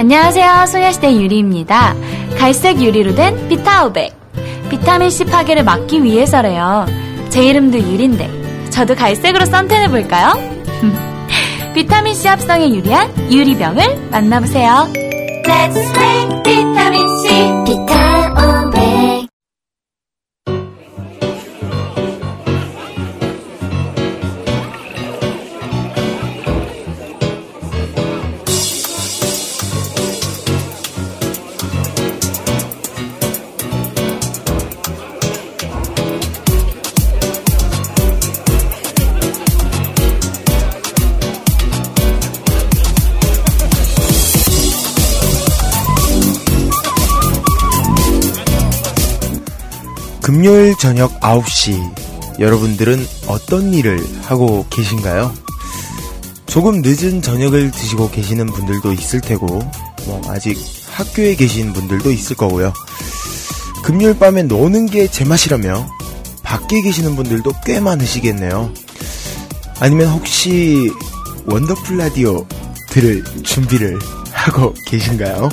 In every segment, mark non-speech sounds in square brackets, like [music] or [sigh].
안녕하세요. 소녀시대 유리입니다. 갈색 유리로 된 비타오백. 비타민C 파괴를 막기 위해서래요. 제 이름도 유리인데, 저도 갈색으로 선택해볼까요? [laughs] 비타민C 합성에 유리한 유리병을 만나보세요. Let's make 비타민C 저녁 9시 여러분들은 어떤 일을 하고 계신가요? 조금 늦은 저녁을 드시고 계시는 분들도 있을 테고 뭐 아직 학교에 계신 분들도 있을 거고요. 금요일 밤에 노는 게 제맛이라며 밖에 계시는 분들도 꽤 많으시겠네요. 아니면 혹시 원더풀 라디오 들을 준비를 하고 계신가요?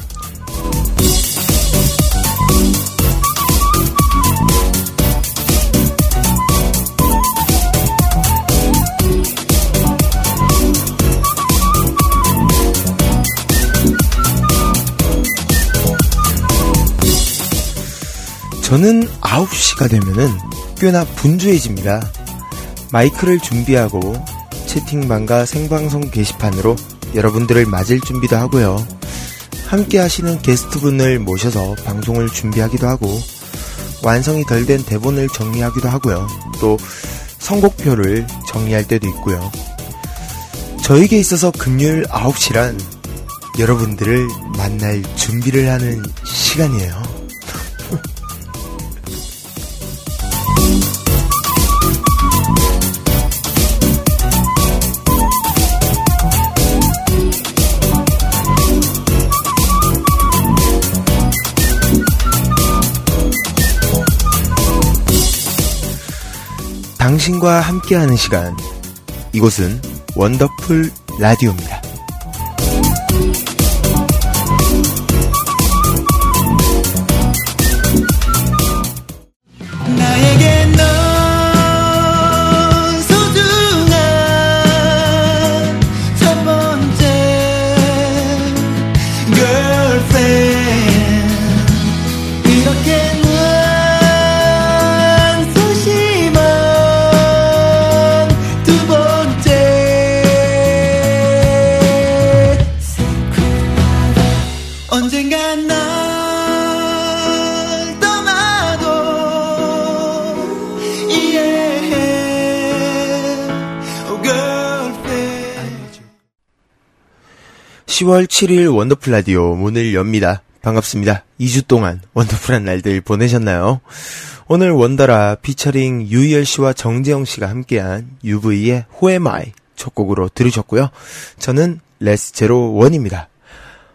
저는 9시가 되면은 꽤나 분주해집니다. 마이크를 준비하고 채팅방과 생방송 게시판으로 여러분들을 맞을 준비도 하고요. 함께 하시는 게스트분을 모셔서 방송을 준비하기도 하고 완성이 덜 된 대본을 정리하기도 하고요. 또 선곡표를 정리할 때도 있고요. 저에게 있어서 금요일 9시란 여러분들을 만날 준비를 하는 시간이에요. 당신과 함께하는 시간. 이곳은 원더풀 라디오입니다. 10월 7일 원더풀 라디오 문을 엽니다. 반갑습니다. 2주 동안 wonderful한 날들 보내셨나요? 오늘 원더라 피처링 유희열 씨와 정재형 씨가 함께한 UV의 Who Am I 첫 곡으로 들으셨고요. 저는 레스 제로 원입니다.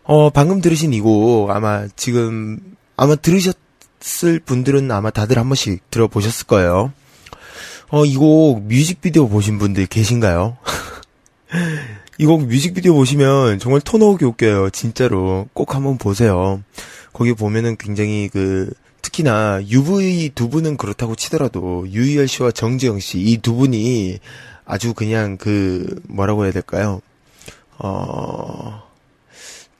어, 방금 들으신 이 곡 아마 지금 아마 들으셨을 분들은 아마 다들 한 번씩 들어보셨을 거예요. 어, 이 곡 뮤직비디오 보신 분들 계신가요? [laughs] 이 곡 뮤직비디오 보시면 정말 토 나오게 웃겨요. 진짜로. 꼭 한번 보세요. 거기 보면은 굉장히 그, 특히나 UV 두 분은 그렇다고 치더라도 유희열 씨와 정재영 씨 이 두 분이 아주 그냥 그, 뭐라고 해야 될까요? 어,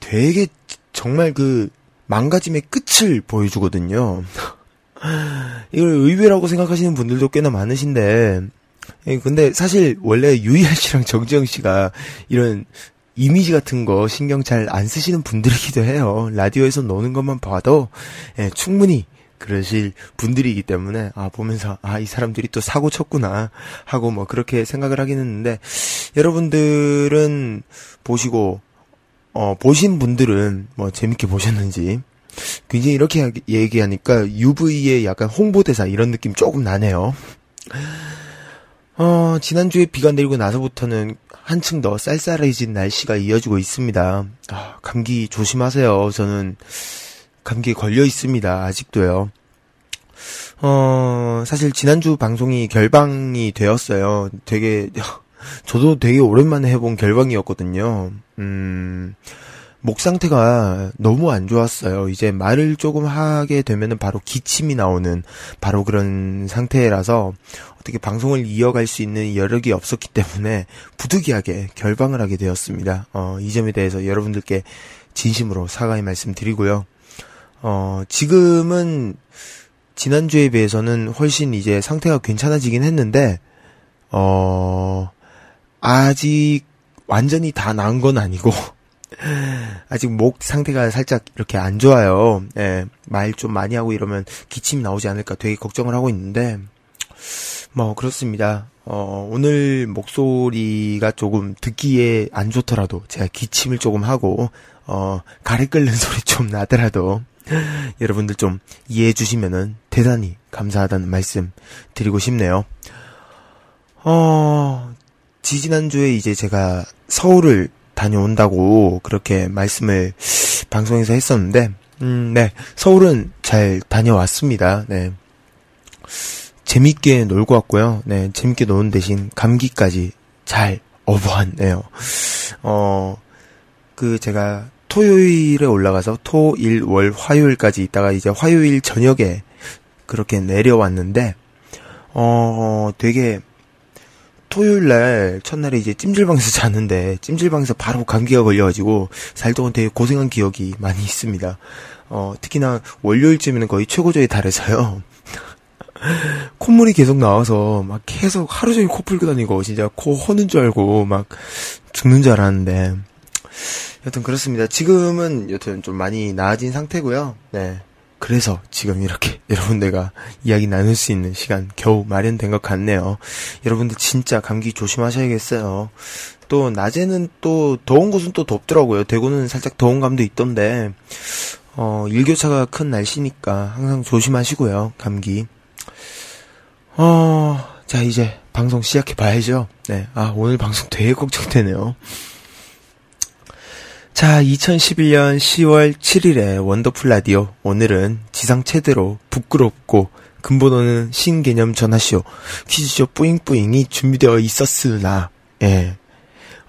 되게 정말 그 망가짐의 끝을 보여주거든요. [laughs] 이걸 의외라고 생각하시는 분들도 꽤나 많으신데, 예, 근데 사실 원래 유희열 씨랑 정지영 씨가 이런 이미지 같은 거 신경 잘 안 쓰시는 분들이기도 해요. 라디오에서 노는 것만 봐도 예, 충분히 그러실 분들이기 때문에 아 보면서 아 이 사람들이 또 사고 쳤구나 하고 뭐 그렇게 생각을 하긴 했는데 여러분들은 보시고 어 보신 분들은 뭐 재밌게 보셨는지 굉장히 이렇게 얘기하니까 UV의 약간 홍보대사 이런 느낌 조금 나네요. 어, 지난주에 비가 내리고 나서부터는 한층 더 쌀쌀해진 날씨가 이어지고 있습니다. 아, 감기 조심하세요. 저는 감기에 걸려 있습니다. 아직도요. 어, 사실 지난주 방송이 결방이 되었어요. 되게, [laughs] 저도 되게 오랜만에 해본 결방이었거든요. 음, 목 상태가 너무 안 좋았어요. 이제 말을 조금 하게 되면은 바로 기침이 나오는 바로 그런 상태라서 어떻게 방송을 이어갈 수 있는 여력이 없었기 때문에 부득이하게 결방을 하게 되었습니다. 어, 이 점에 대해서 여러분들께 진심으로 사과의 말씀 드리고요. 어, 지금은 지난주에 비해서는 훨씬 이제 상태가 괜찮아지긴 했는데, 어, 아직 완전히 다 나은 건 아니고, 아직 목 상태가 살짝 이렇게 안 좋아요. 예, 말 좀 많이 하고 이러면 기침이 나오지 않을까 되게 걱정을 하고 있는데, 뭐, 그렇습니다. 어, 오늘 목소리가 조금 듣기에 안 좋더라도, 제가 기침을 조금 하고, 어, 가래 끓는 [laughs] 소리 좀 나더라도, 여러분들 좀 이해해 주시면은 대단히 감사하다는 말씀 드리고 싶네요. 어, 지지난주에 이제 제가 서울을 다녀온다고 그렇게 말씀을 방송에서 했었는데, 음, 네. 서울은 잘 다녀왔습니다. 네. 재밌게 놀고 왔고요. 네. 재밌게 노는 대신 감기까지 잘 업어왔네요. 어, 그 제가 토요일에 올라가서 토, 일, 월, 화요일까지 있다가 이제 화요일 저녁에 그렇게 내려왔는데, 어, 되게 토요일 날 첫날에 이제 찜질방에서 [laughs] 자는데 찜질방에서 바로 감기가 걸려가지고 살 동안 되게 고생한 기억이 많이 있습니다. 어, 특히나 월요일쯤에는 거의 최고조에 달해서요. [laughs] 콧물이 계속 나와서 막 계속 하루 종일 코 풀고 다니고 진짜 코 허는 줄 알고 막 죽는 줄 알았는데 여튼 그렇습니다. 지금은 여튼 좀 많이 나아진 상태고요. 네. 그래서 지금 이렇게 [laughs] 여러분들과 이야기 나눌 수 있는 시간 겨우 마련된 것 같네요. 여러분들 진짜 감기 조심하셔야겠어요. 또 낮에는 또 더운 곳은 또 덥더라고요. 대구는 살짝 더운 감도 있던데 어, 일교차가 큰 날씨니까 항상 조심하시고요. 감기. 어, 자 이제 방송 시작해 봐야죠. 네. 아, 오늘 방송 되게 걱정되네요. 자, 2011년 10월 7일에 원더풀 라디오. 오늘은 지상 최대로 부끄럽고 근본어는 신개념 전화쇼 퀴즈쇼 뿌잉뿌잉이 준비되어 있었으나, 예.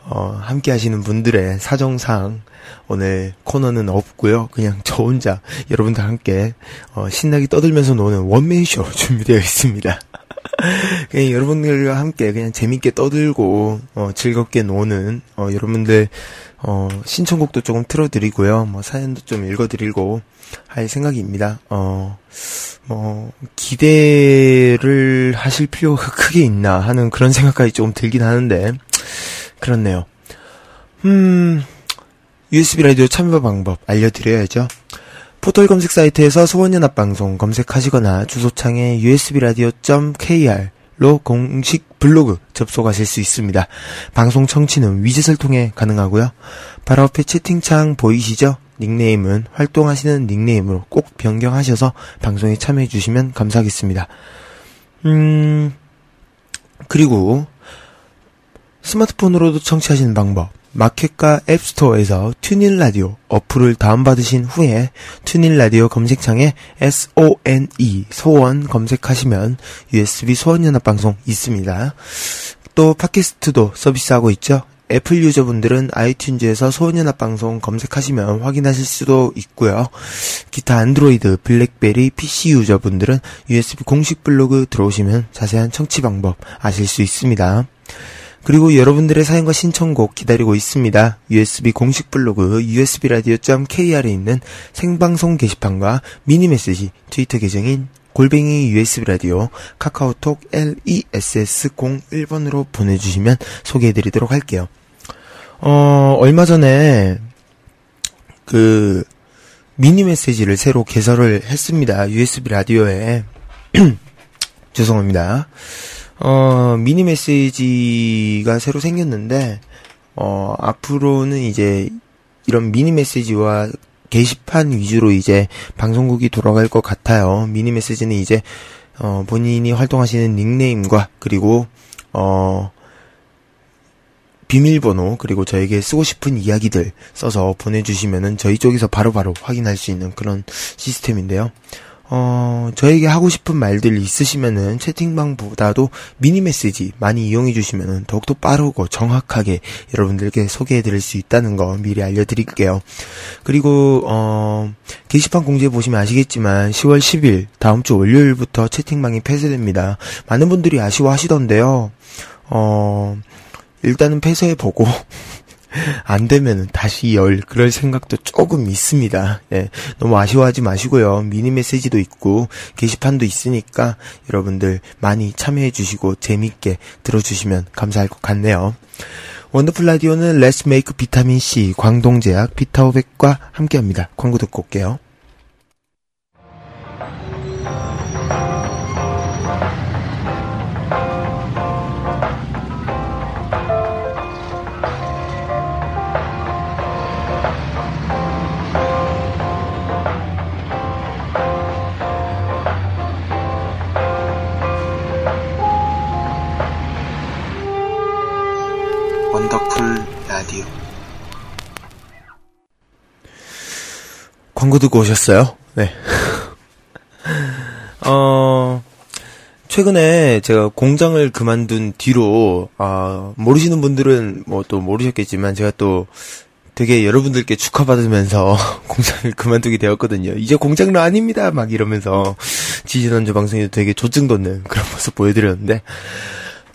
어, 함께 하시는 분들의 사정상 오늘 코너는 없고요. 그냥 저 혼자 여러분들 함께 어, 신나게 떠들면서 노는 원맨쇼 [laughs] 준비되어 있습니다. [laughs] 그냥 여러분들과 함께 그냥 재밌게 떠들고 어, 즐겁게 노는 어, 여러분들 어, 신청곡도 조금 틀어드리고요. 뭐 사연도 좀 읽어드리고 할 생각입니다. 어, 뭐 기대를 하실 필요가 [laughs] 크게 있나 하는 그런 생각까지 조금 들긴 하는데 그렇네요. 음, USB 라디오 참여 방법 알려드려야죠. 포털 검색 사이트에서 소원연합 방송 검색하시거나 주소창에 usbradio.kr 로 공식 블로그 접속하실 수 있습니다. 방송 청취는 위젯을 통해 가능하고요. 바로 앞에 채팅창 보이시죠? 닉네임은 활동하시는 닉네임으로 꼭 변경하셔서 방송에 참여해 주시면 감사하겠습니다. 음, 그리고 스마트폰으로도 청취하시는 방법. 마켓과 앱스토어에서 TuneIn 라디오 어플을 다운받으신 후에 TuneIn 라디오 검색창에 SONE 소원 검색하시면 USB 소원 연합 방송 있습니다. 또 팟캐스트도 서비스하고 있죠. 애플 유저분들은 아이튠즈에서 소원연합 방송 검색하시면 확인하실 수도 있고요. 기타 안드로이드, 블랙베리, PC 유저분들은 USB 공식 블로그 들어오시면 자세한 청취 방법 아실 수 있습니다. 그리고 여러분들의 사연과 신청곡 기다리고 있습니다. USB 공식 블로그 usbradio.kr에 있는 생방송 게시판과 미니 메시지 트위터 계정인 골뱅이 USB 라디오 카카오톡 LESS01번으로 보내주시면 소개해드리도록 할게요. 어, 얼마 전에 그 미니 메시지를 새로 개설을 했습니다. USB 라디오에 [clears throat] 죄송합니다. 어, 미니 메시지가 새로 생겼는데, 어, 앞으로는 이제 이런 미니 메시지와 게시판 위주로 이제 방송국이 돌아갈 것 같아요. 미니 메시지는 이제, 어, 본인이 활동하시는 닉네임과 그리고, 어, 비밀번호 그리고 저에게 쓰고 싶은 이야기들 써서 보내주시면은 저희 쪽에서 바로바로 바로 확인할 수 있는 그런 시스템인데요. 어, 저에게 하고 싶은 말들 있으시면은 채팅방보다도 미니 메시지 많이 이용해 주시면은 더욱더 빠르고 정확하게 여러분들께 소개해 드릴 수 있다는 거 미리 알려드릴게요. 그리고, 어, 게시판 공지해 보시면 아시겠지만 10월 10일 다음 주 월요일부터 채팅방이 폐쇄됩니다. 많은 분들이 아쉬워하시던데요. 어, 일단은 폐쇄해 보고 안 되면 다시 열 그럴 생각도 조금 있습니다. 예, 너무 아쉬워하지 마시고요. 미니 메시지도 있고 게시판도 있으니까 여러분들 많이 참여해 주시고 재밌게 들어주시면 감사할 것 같네요. 원더풀 라디오는 레츠 메이크 비타민 C 광동제약 비타오백과 함께합니다. 광고 듣고 올게요. 광고 듣고 오셨어요? 네. [laughs] 어, 최근에 제가 공장을 그만둔 뒤로, 아, 모르시는 분들은 뭐 또 모르셨겠지만, 제가 또 되게 여러분들께 축하받으면서 [laughs] 공장을 그만두게 되었거든요. 이제 공장은 아닙니다! 막 이러면서 지지난주 방송에도 되게 조증 돋는 그런 모습 보여드렸는데,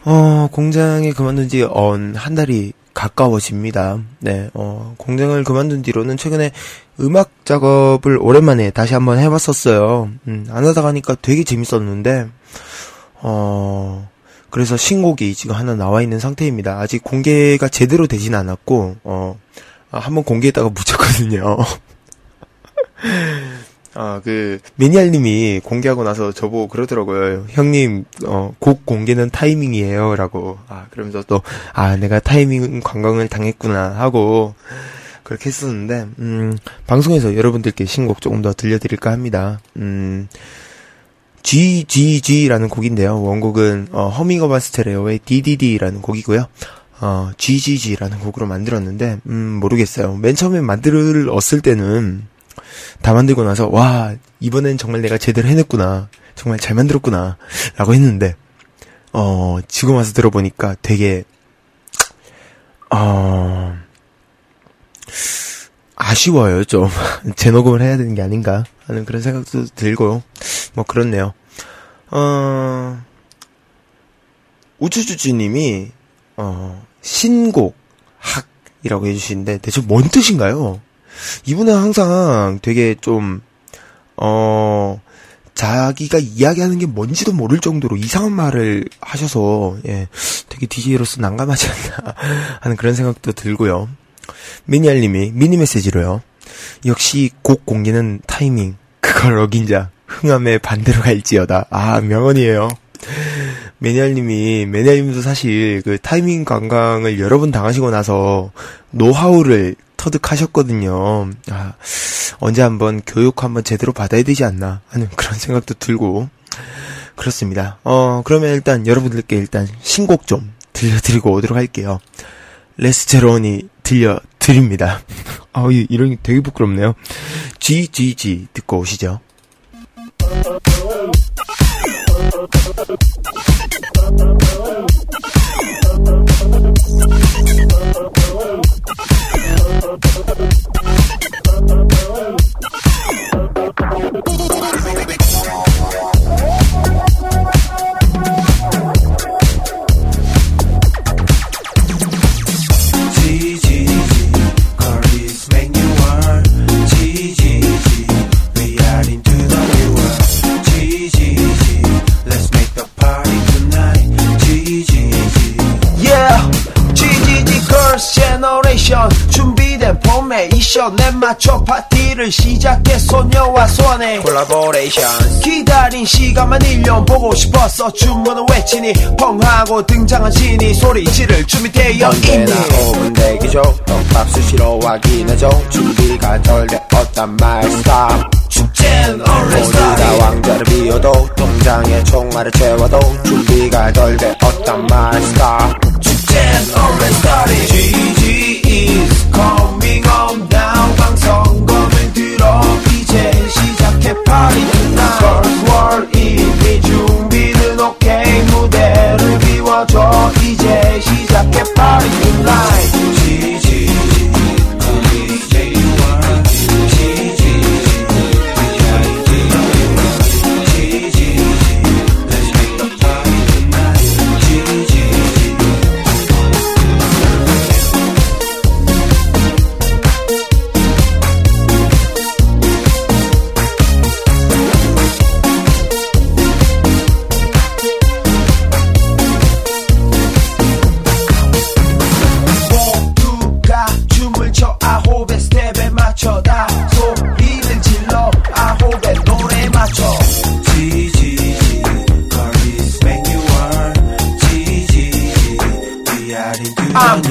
어, 공장에 그만둔 지, 어, 한 달이 가까워집니다. 네, 어, 공장을 그만둔 뒤로는 최근에 음악 작업을 오랜만에 다시 한번 해봤었어요. 음, 안 하다 가니까 되게 재밌었는데, 어, 그래서 신곡이 지금 하나 나와 있는 상태입니다. 아직 공개가 제대로 되진 않았고, 어, 아, 한번 공개했다가 [laughs] 묻혔거든요. 아, 그, 매니아님이 공개하고 나서 저보고 그러더라고요. 형님, 어, 곡 공개는 타이밍이에요. 라고. 아, 그러면서 또, 아, 내가 타이밍 관광을 당했구나. 하고, 그렇게 했었는데, 음, 방송에서 여러분들께 신곡 조금 더 들려드릴까 합니다. 음, GGG라는 곡인데요. 원곡은, 어, 허밍어반 스테레오의 DDD라는 곡이고요. 어, GGG라는 곡으로 만들었는데, 음, 모르겠어요. 맨 처음에 만들었을 때는, 다 만들고 나서 와 이번엔 정말 내가 제대로 해냈구나. 정말 잘 만들었구나. 라고 했는데 어 지금 와서 들어보니까 되게 어 아쉬워요 좀. [laughs] 재녹음을 해야 되는 게 아닌가 하는 그런 생각도 들고 뭐 그렇네요. 어 우주주주님이 어 신곡 학이라고 해주시는데 대체 뭔 뜻인가요? 이분은 항상 되게 좀, 어, 자기가 이야기하는 게 뭔지도 모를 정도로 이상한 말을 하셔서, 예, 되게 DJ로서 난감하지 않나 [laughs] 하는 그런 생각도 들고요. 미니알님이 미니 메시지로요. 역시 곡 공개는 타이밍, 그걸 어긴 자, 흥함의 반대로 갈지어다. 아, 명언이에요. 매니아님이, 매니아님도 사실 그 타이밍 관광을 여러 번 당하시고 나서 노하우를 터득하셨거든요. 아, 언제 한번 교육 한번 제대로 받아야 되지 않나 하는 그런 생각도 들고 그렇습니다. 어, 그러면 일단 여러분들께 일단 신곡 좀 들려드리고 오도록 할게요. 레스테론이 들려드립니다. [laughs] 아, 이런 게 되게 부끄럽네요. GGG 듣고 오시죠. 포메이션 내 맞춰 파티를 시작해 소녀와 소환해. Collaboration. 기다린 시간만 1년 보고 싶었어. 주문을 외치니 펑하고 등장한 신이 소리 지를 준비 되어 있니 언제나 5분 대기 중 떡밥 수시로 확인해줘 준비가 덜 되었단 말. Stop. 축제는 started. 왕자를 비워도 동장에 총알을 채워도 준비가 덜 되었단 말. Stop. 축제는 started. GG is coming going on now 강성검 맨 뒤로 이제 시작해 party tonight First world 1위 준비는 오케이 okay. 무대를 비워줘 이제 시작해 party tonight On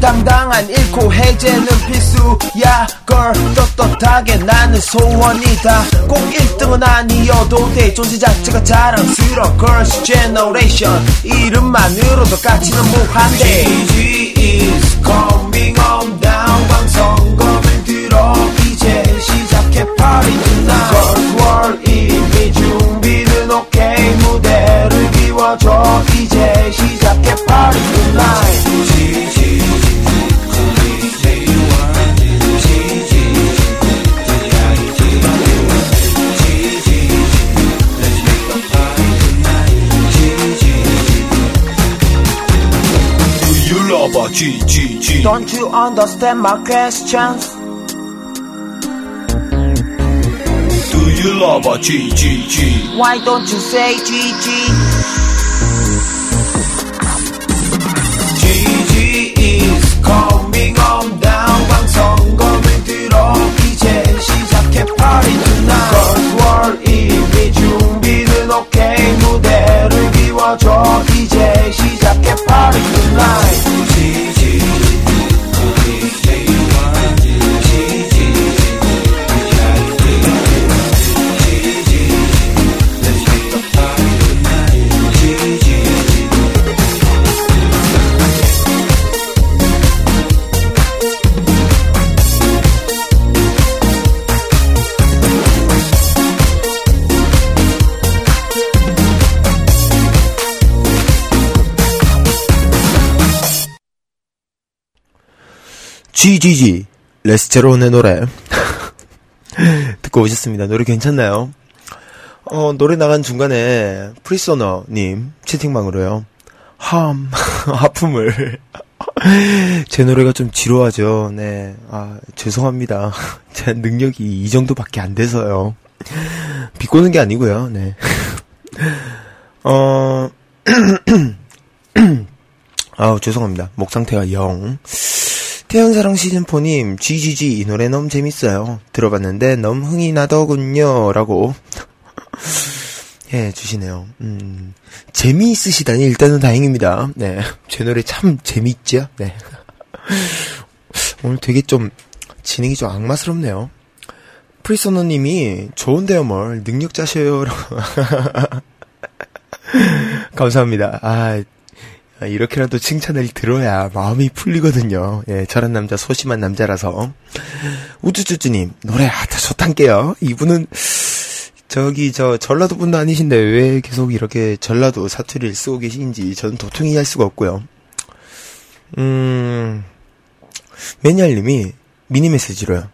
당당한 잃고 해제는 필수야 걸 떳떳하게 나는 소원이다 꼭 1등은 아니어도 돼 존재 자체가 자랑스러워 Girls Generation 이름만으로도 가치는 무한대 GG is coming on down 방송검을 들어 이제 시작해 tonight you love a GGG Don't you understand my questions? Do you love a GGG Why don't you say GG? GG is coming on down 방송검을 들어 이제 시작해 party tonight Girls World 이미 준비는 오케이 무대를 비워줘 이제 시작해 Party Tonight GGG 레스테론의 노래 [laughs] 듣고 오셨습니다. 노래 괜찮나요? 어, 노래 나간 중간에 프리소너님 채팅방으로요. 함 [laughs] 하품을 [laughs] 제 노래가 좀 지루하죠. 네, 아 죄송합니다. 제 능력이 이 정도밖에 안 돼서요. 비꼬는 게 아니고요. 네. 어. [clears throat] 아우 죄송합니다. 목 상태가 영. 태연사랑 시즌4님, GGG, 이 노래 너무 재밌어요. 들어봤는데 너무 흥이 나더군요. 라고. [laughs] 예, 주시네요. 음, 재미있으시다니 일단은 다행입니다. 네. 제 노래 참 재밌죠? 네. [laughs] 오늘 되게 좀, 진행이 좀 악마스럽네요. 프리소너님이, 좋은데요, 뭘. 능력자셔요. [laughs] 감사합니다. 아, 아, 이렇게라도 칭찬을 들어야 마음이 풀리거든요. 예, 저런 남자 소심한 남자라서. 우쭈쭈쭈님, 노래 아다 좋단게요. 이분은, 저기, 저, 전라도 분도 아니신데 왜 계속 이렇게 전라도 사투리를 쓰고 계신지 저는 도통히 이해할 수가 없고요. 음, 매니아님이 미니 메시지로요.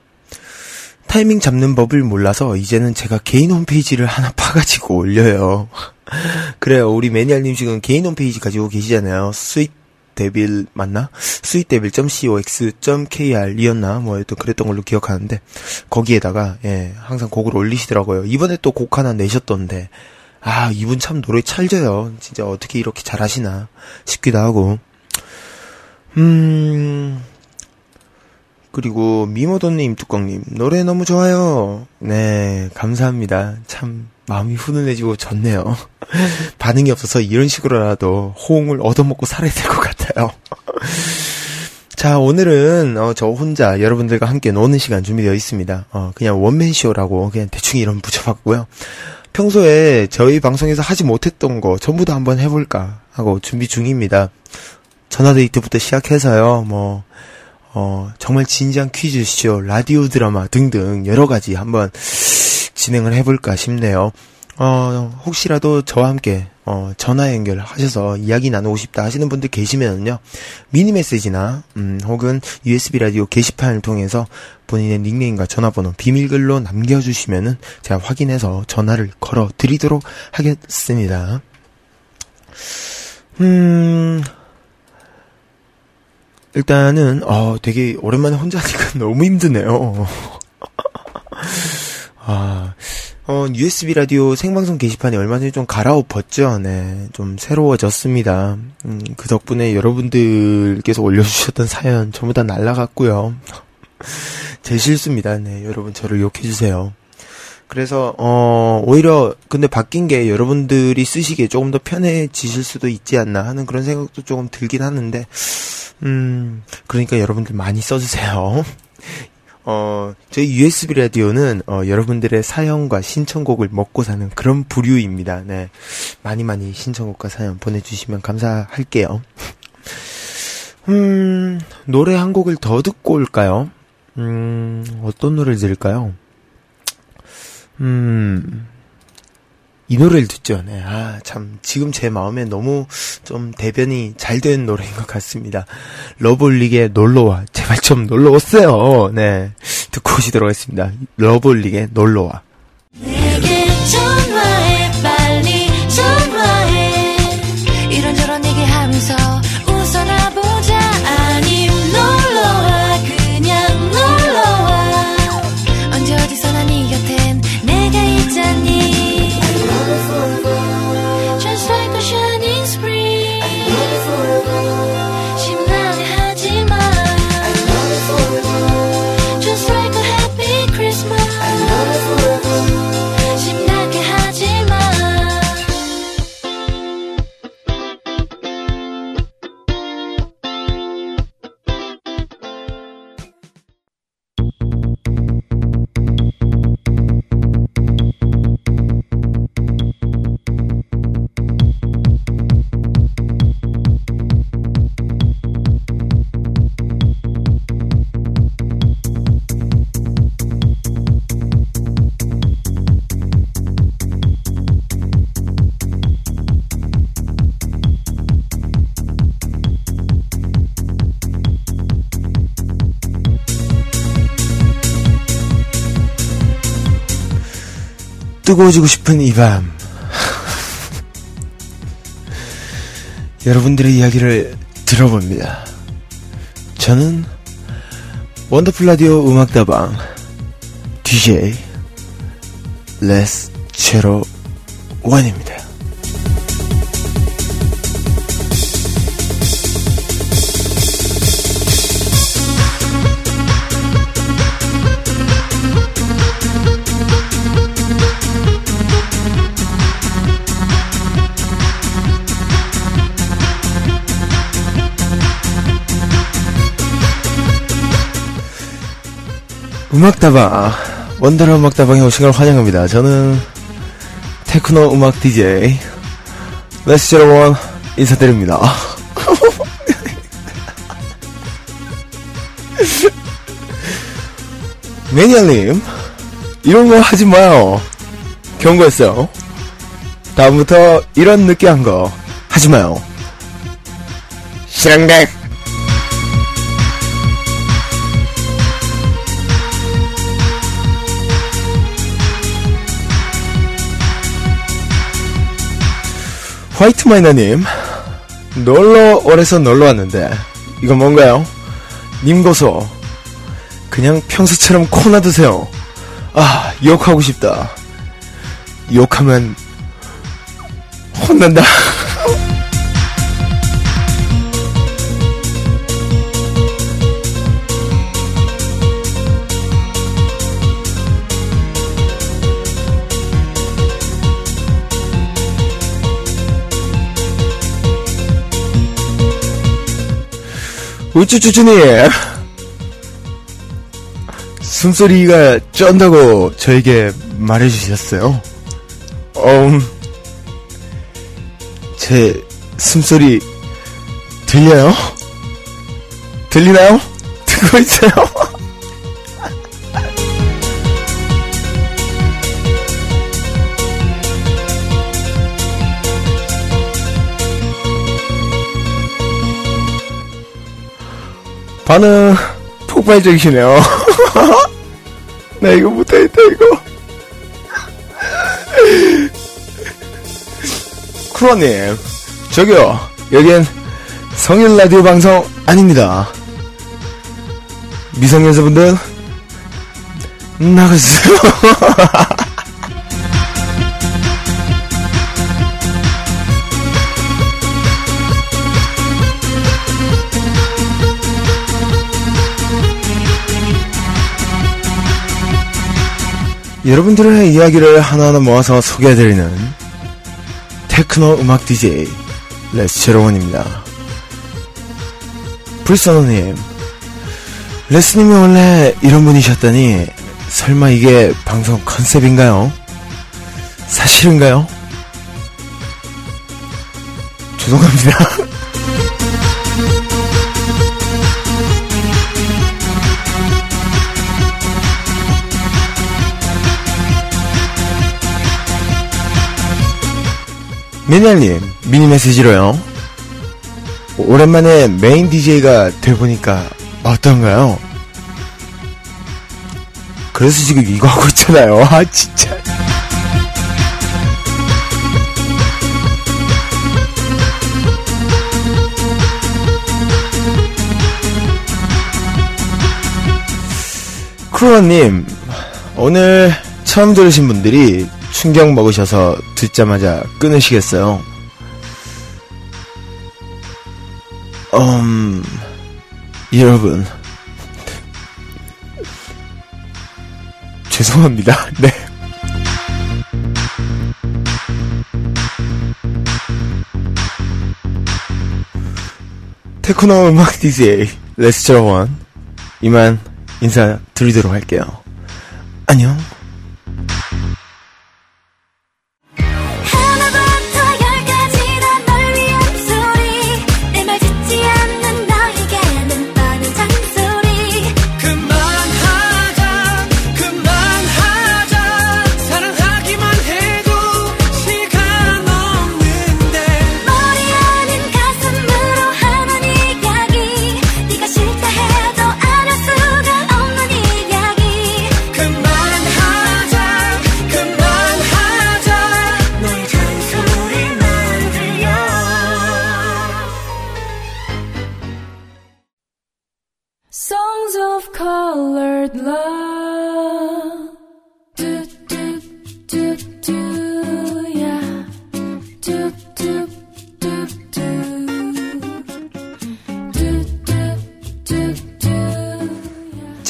타이밍 잡는 법을 몰라서 이제는 제가 개인 홈페이지를 하나 [laughs] 파가지고 올려요. [laughs] 그래요. 우리 매니아님 지금 개인 홈페이지 가지고 계시잖아요. Sweet Devil 맞나? sweetdevil.cox.kr이었나? 뭐 또 그랬던 걸로 기억하는데 거기에다가 예, 항상 곡을 올리시더라고요. 이번에 또 곡 하나 내셨던데 아, 이분 참 노래 찰져요. 진짜 어떻게 이렇게 잘하시나 싶기도 하고. 음. 그리고 미모도님 뚜껑님 노래 너무 좋아요. 네 감사합니다. 참 마음이 훈훈해지고 좋네요. [laughs] 반응이 없어서 이런 식으로라도 호응을 얻어먹고 살아야 될 것 같아요. [laughs] 자 오늘은 어, 저 혼자 여러분들과 함께 노는 시간 준비되어 있습니다. 어, 그냥 원맨 쇼라고 그냥 대충 이름 붙여봤고요. 평소에 저희 방송에서 하지 못했던 거 전부 다 한번 해볼까 하고 준비 중입니다. 전화데이트부터 시작해서요. 뭐 어, 정말 진지한 퀴즈쇼, 라디오 드라마 등등 여러 가지 한번 진행을 해볼까 싶네요. 어, 혹시라도 저와 함께, 어, 전화 연결하셔서 이야기 나누고 싶다 하시는 분들 계시면요. 미니 메시지나, 음, 혹은 USB 라디오 게시판을 통해서 본인의 닉네임과 전화번호 비밀글로 남겨주시면은 제가 확인해서 전화를 걸어 드리도록 하겠습니다. 음, 일단은 어 되게 오랜만에 혼자 하니까 [laughs] 너무 힘드네요. 아 어, USB 라디오 생방송 게시판이 얼마 전에 좀 갈아엎었죠. 네. 좀 새로워졌습니다. 음, 그 덕분에 여러분들께서 올려주셨던 사연 전부 다 날라갔고요. [laughs] 제 실수입니다. 네. 여러분 저를 욕해주세요. 그래서, 어, 오히려, 근데 바뀐 게 여러분들이 쓰시기에 조금 더 편해지실 수도 있지 않나 하는 그런 생각도 조금 들긴 하는데, 음, 그러니까 여러분들 많이 써주세요. 어, 저희 USB 라디오는, 어, 여러분들의 사연과 신청곡을 먹고 사는 그런 부류입니다. 네. 많이 많이 신청곡과 사연 보내주시면 감사할게요. 음, 노래 한 곡을 더 듣고 올까요? 음, 어떤 노래를 들을까요? 음, 이 노래를 듣죠. 네. 아, 참, 지금 제 마음에 너무 좀 대변이 잘 된 노래인 것 같습니다. 러블릭의 놀러와. 제발 좀 놀러오세요. 네. 듣고 오시도록 하겠습니다. 러블릭의 놀러와. 뜨거워지고 싶은 이 밤. 여러분들의 이야기를 들어봅니다. 저는 원더풀 라디오 음악다방 DJ 레스 제로 원입니다. 음악다방 원더라 음악다방에 오신 걸 환영합니다. 저는 테크노 음악 DJ 레스 원 인사드립니다. [laughs] 매니아님 이런 거 하지 마요. 경고했어요. 다음부터 이런 느끼한 거 하지 마요. 실행백. 화이트 마이너님 놀러 오래서 놀러 왔는데 이건 뭔가요? 님고소 그냥 평소처럼 코나 드세요. 아 욕하고 싶다. 욕하면 혼난다. 우쭈쭈쭈님 숨소리가 쩐다고 저에게 말해주셨어요. 음, 제 숨소리 들려요? 들리나요? [laughs] 듣고 있어요? 반응 폭발적이시네요. [laughs] 나 이거 못하겠다 이거. [laughs] 쿠로님, 저기요, 여긴 성인 라디오 방송 아닙니다. 미성년자분들 나가주세요. [laughs] 여러분들의 이야기를 하나하나 모아서 소개해드리는 테크노 음악 DJ 레스체로원입니다. 불선호님, 레스님이 원래 이런 분이셨다니 설마 이게 방송 컨셉인가요? 사실인가요? 죄송합니다. [laughs] 미니알님, 미니 메시지로요. 오랜만에 메인 DJ가 돼보니까 어떤가요? 그래서 지금 이거 하고 있잖아요. [laughs] 아, 진짜. 크루어님, 오늘 처음 들으신 분들이 충격 먹으셔서 듣자마자 끊으시겠어요? 음, 여러분. [laughs] 죄송합니다. [laughs] 네. 테크노 음악 DJ 레스처 원 이만 인사드리도록 할게요. 안녕.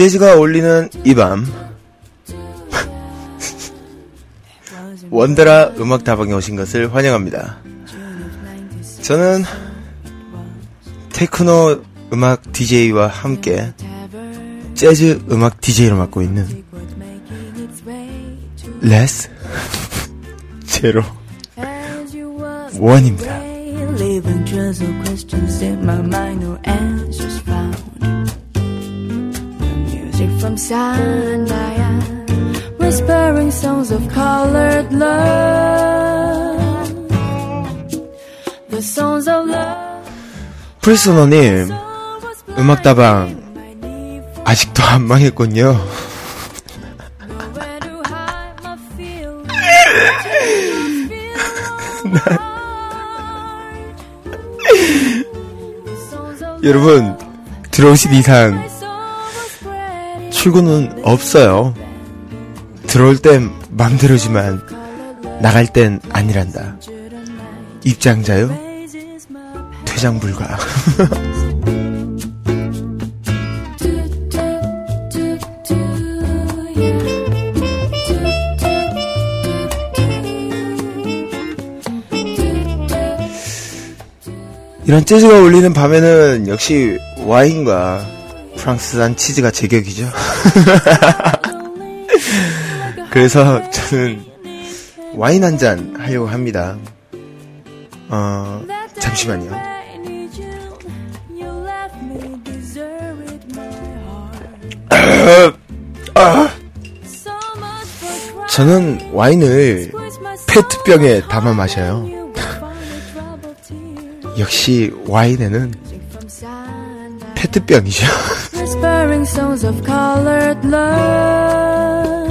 재즈가 어울리는 이 밤. [laughs] 원더라 음악 다방에 오신 것을 환영합니다. 저는 테크노 음악 DJ와 함께 재즈 음악 DJ를 맡고 있는 레스 [laughs] 제로 원입니다. Music from Sandaya, whispering songs of colored love. The songs of love. 프리소너님 음악다방 아직도 안 망했군요. 여러분 들어오신 이상 출근은 없어요. 들어올 땐 맘대로지만 나갈 땐 아니란다. 입장 자유, 퇴장 불가. [laughs] 이런 재즈가 울리는 밤에는 역시 와인과 프랑스산 치즈가 제격이죠. [laughs] 그래서 저는 와인 한 잔 하려고 합니다. 어, 잠시만요. [coughs] 저는 와인을 페트병에 담아 마셔요. [laughs] 역시 와인에는 [laughs] 페트병이죠. Whispering songs of colored love.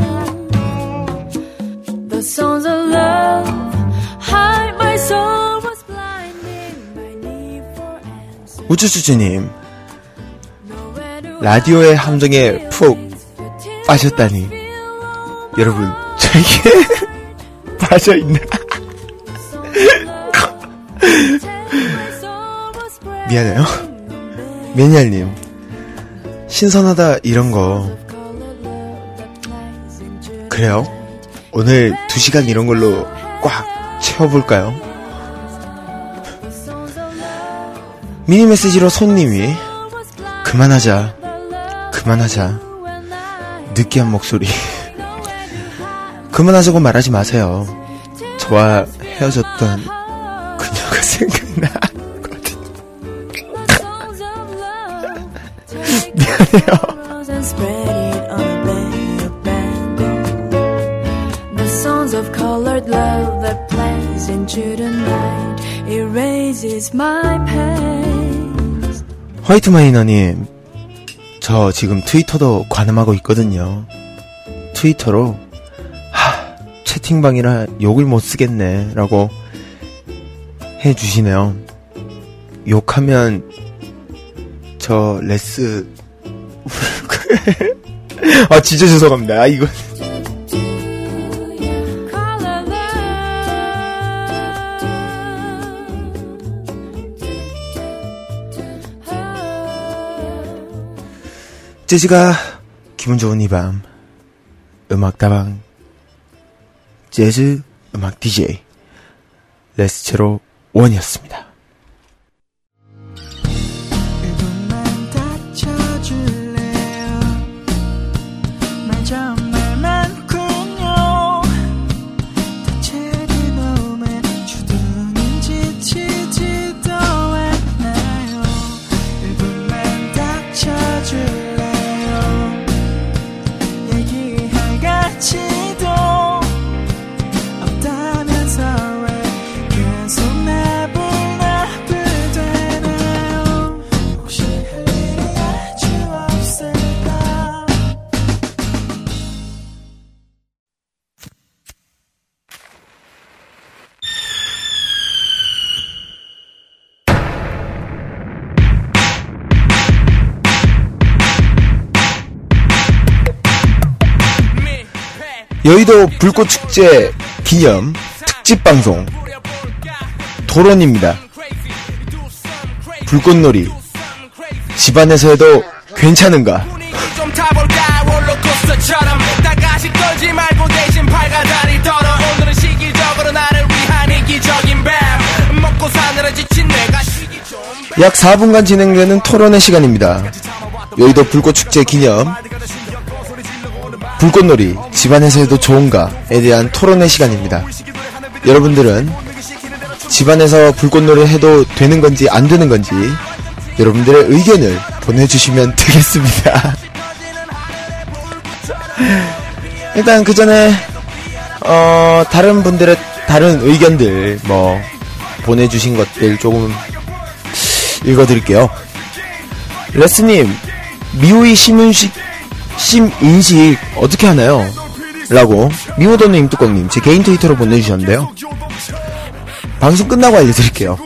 The songs of love. Hide my soul was blinding my need for answers. 우쭈쭈쭈님, 라디오의 함정에 푹 빠졌다니. 여러분, 저에게 빠져있나? 미안해요. 매니아님, 신선하다 이런 거 그래요? 오늘 두 시간 이런 걸로 꽉 채워볼까요? 미니 메시지로 손님이 그만하자, 그만하자, 느끼한 목소리. [laughs] 그만하자고 말하지 마세요. 저와 헤어졌던 그녀가 [laughs] 생각나. 화이트 마이너님, 저 지금 트위터도 관음하고 있거든요. 트위터로, 하, 채팅방이라 욕을 못 쓰겠네, 라고 해주시네요. 욕하면, 저, 레스, [laughs] 아, 진짜 죄송합니다. 아, 이거. 재즈가 기분 좋은 이 밤, 음악다방, 재즈 음악 DJ, 레스체로 원이었습니다. 여의도 불꽃축제 기념 특집 방송 토론입니다. 불꽃놀이 집안에서 해도 괜찮은가? 약 4분간 진행되는 토론의 시간입니다. 여의도 불꽃축제 기념 불꽃놀이 집안에서 해도 좋은가에 대한 토론의 시간입니다. 여러분들은 집안에서 불꽃놀이 해도 되는 건지 안 되는 건지 여러분들의 의견을 보내주시면 [laughs] 되겠습니다. 일단 그 전에 어 다른 분들의 다른 의견들 뭐 보내주신 것들 조금 읽어드릴게요. 레스님 미호이 심인식 심 인식 어떻게 하나요? 라고 미호도는 임뚜껑님 제 개인 트위터로 보내주셨는데요. 방송 끝나고 알려드릴게요.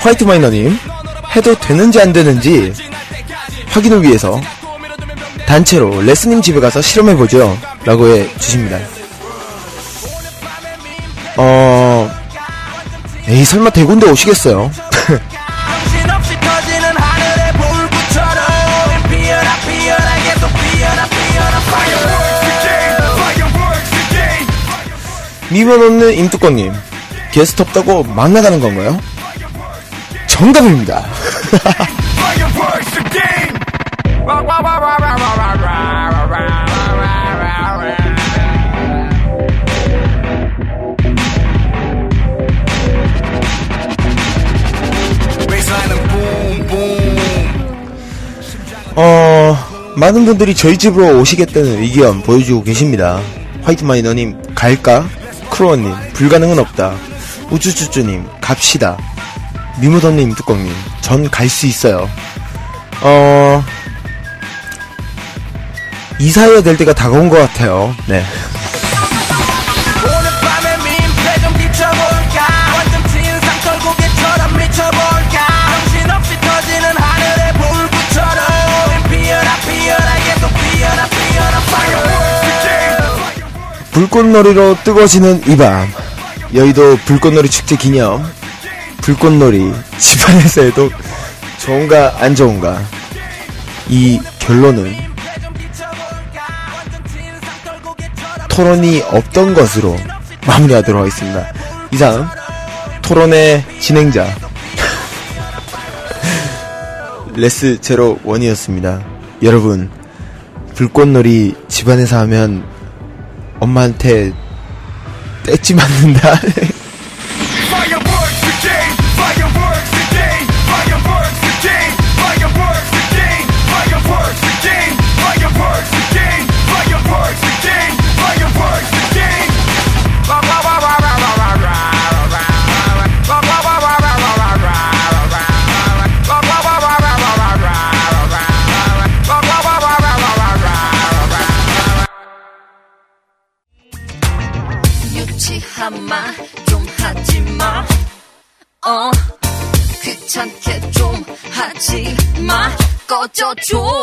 화이트 마이너님 해도 되는지 안 되는지 확인을 위해서 단체로 레스님 집에 가서 실험해보죠 라고 해주십니다 어... 에이 설마 대군대 오시겠어요? 미면 없는 임뚜껑님 게스트 없다고 만나가는 건가요? 정답입니다. [laughs] 어... 많은 분들이 저희 집으로 오시겠다는 의견 보여주고 계십니다. 화이트 마이너님 갈까? 크로어님 불가능은 없다. 우쭈쭈쭈님 갑시다. 미무더님 뚜껑님 전 갈 수 있어요. 어... 이사해야 될 때가 다가온 것 같아요. 네 불꽃놀이로 뜨거워지는 이 밤 여의도 불꽃놀이 축제 기념 불꽃놀이 집안에서 해도 좋은가 안 좋은가 이 결론은 토론이 없던 것으로 마무리하도록 하겠습니다. 이상 토론의 진행자 [laughs] 레스 제로 원이었습니다. 여러분 불꽃놀이 집안에서 하면 엄마한테 떼지 맞는다. 어. 귀찮게 좀 하지 마. 꺼져줘.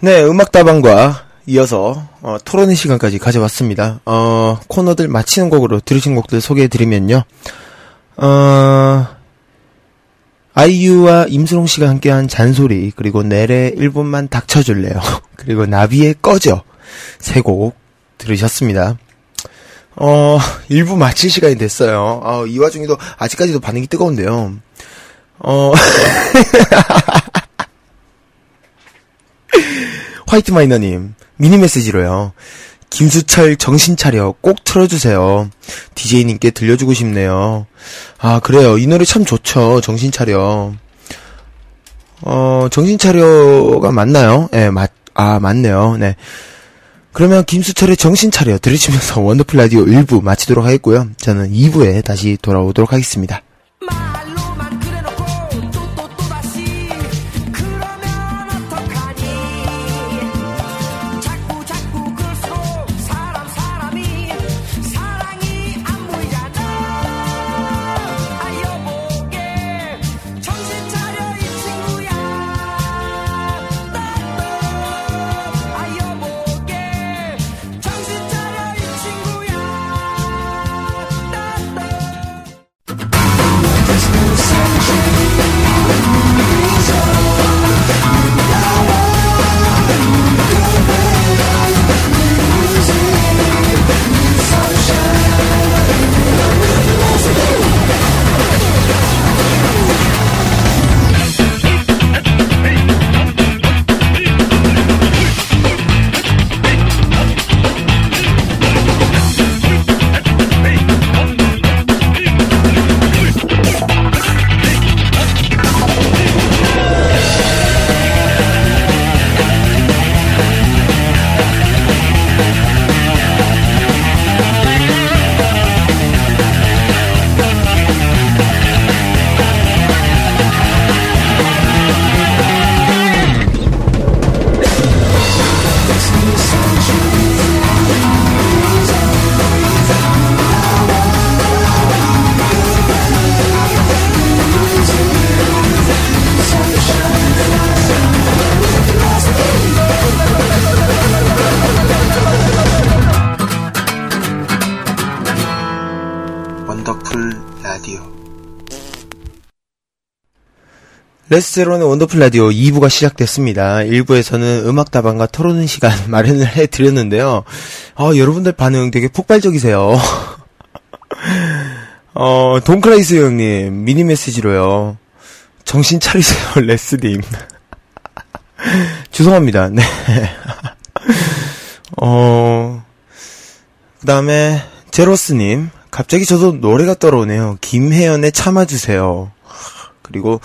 네, 음악다방과 이어서 어, 토론의 시간까지 가져왔습니다. 어, 코너들 마치는 곡으로 들으신 곡들 소개해드리면요. 어, 아이유와 임수롱 씨가 함께한 잔소리, 그리고 넬의 1분만 닥쳐줄래요. [laughs] 그리고 나비의 꺼져. 세 곡 들으셨습니다. 어, 1부 마칠 시간이 됐어요. 어, 이 와중에도 아직까지도 반응이 뜨거운데요. 어, [laughs] 화이트 마이너님, 미니 메시지로요. 김수철 정신 차려 꼭 틀어주세요. DJ님께 들려주고 싶네요. 아, 그래요. 이 노래 참 좋죠. 정신 차려. 어, 정신 차려가 맞나요? 예, 맞, 아, 맞네요. 네. 그러면 김수철의 정신 차려 들으시면서 [laughs] 원더풀 라디오 1부 마치도록 하겠고요. 저는 2부에 다시 돌아오도록 하겠습니다. 레스제로의 원더풀 라디오 2부가 시작됐습니다. 1부에서는 음악다방과 토론 시간 [laughs] 마련을 해드렸는데요. 어, 여러분들 반응 되게 폭발적이세요. [laughs] 어, 돈크라이스 형님, 미니 메시지로요. 정신 차리세요, [laughs] 레스님. 죄송합니다, 네. 어, 그 다음에, 제로스님, 갑자기 저도 노래가 떠오르네요. 김혜연의 참아주세요. 그리고,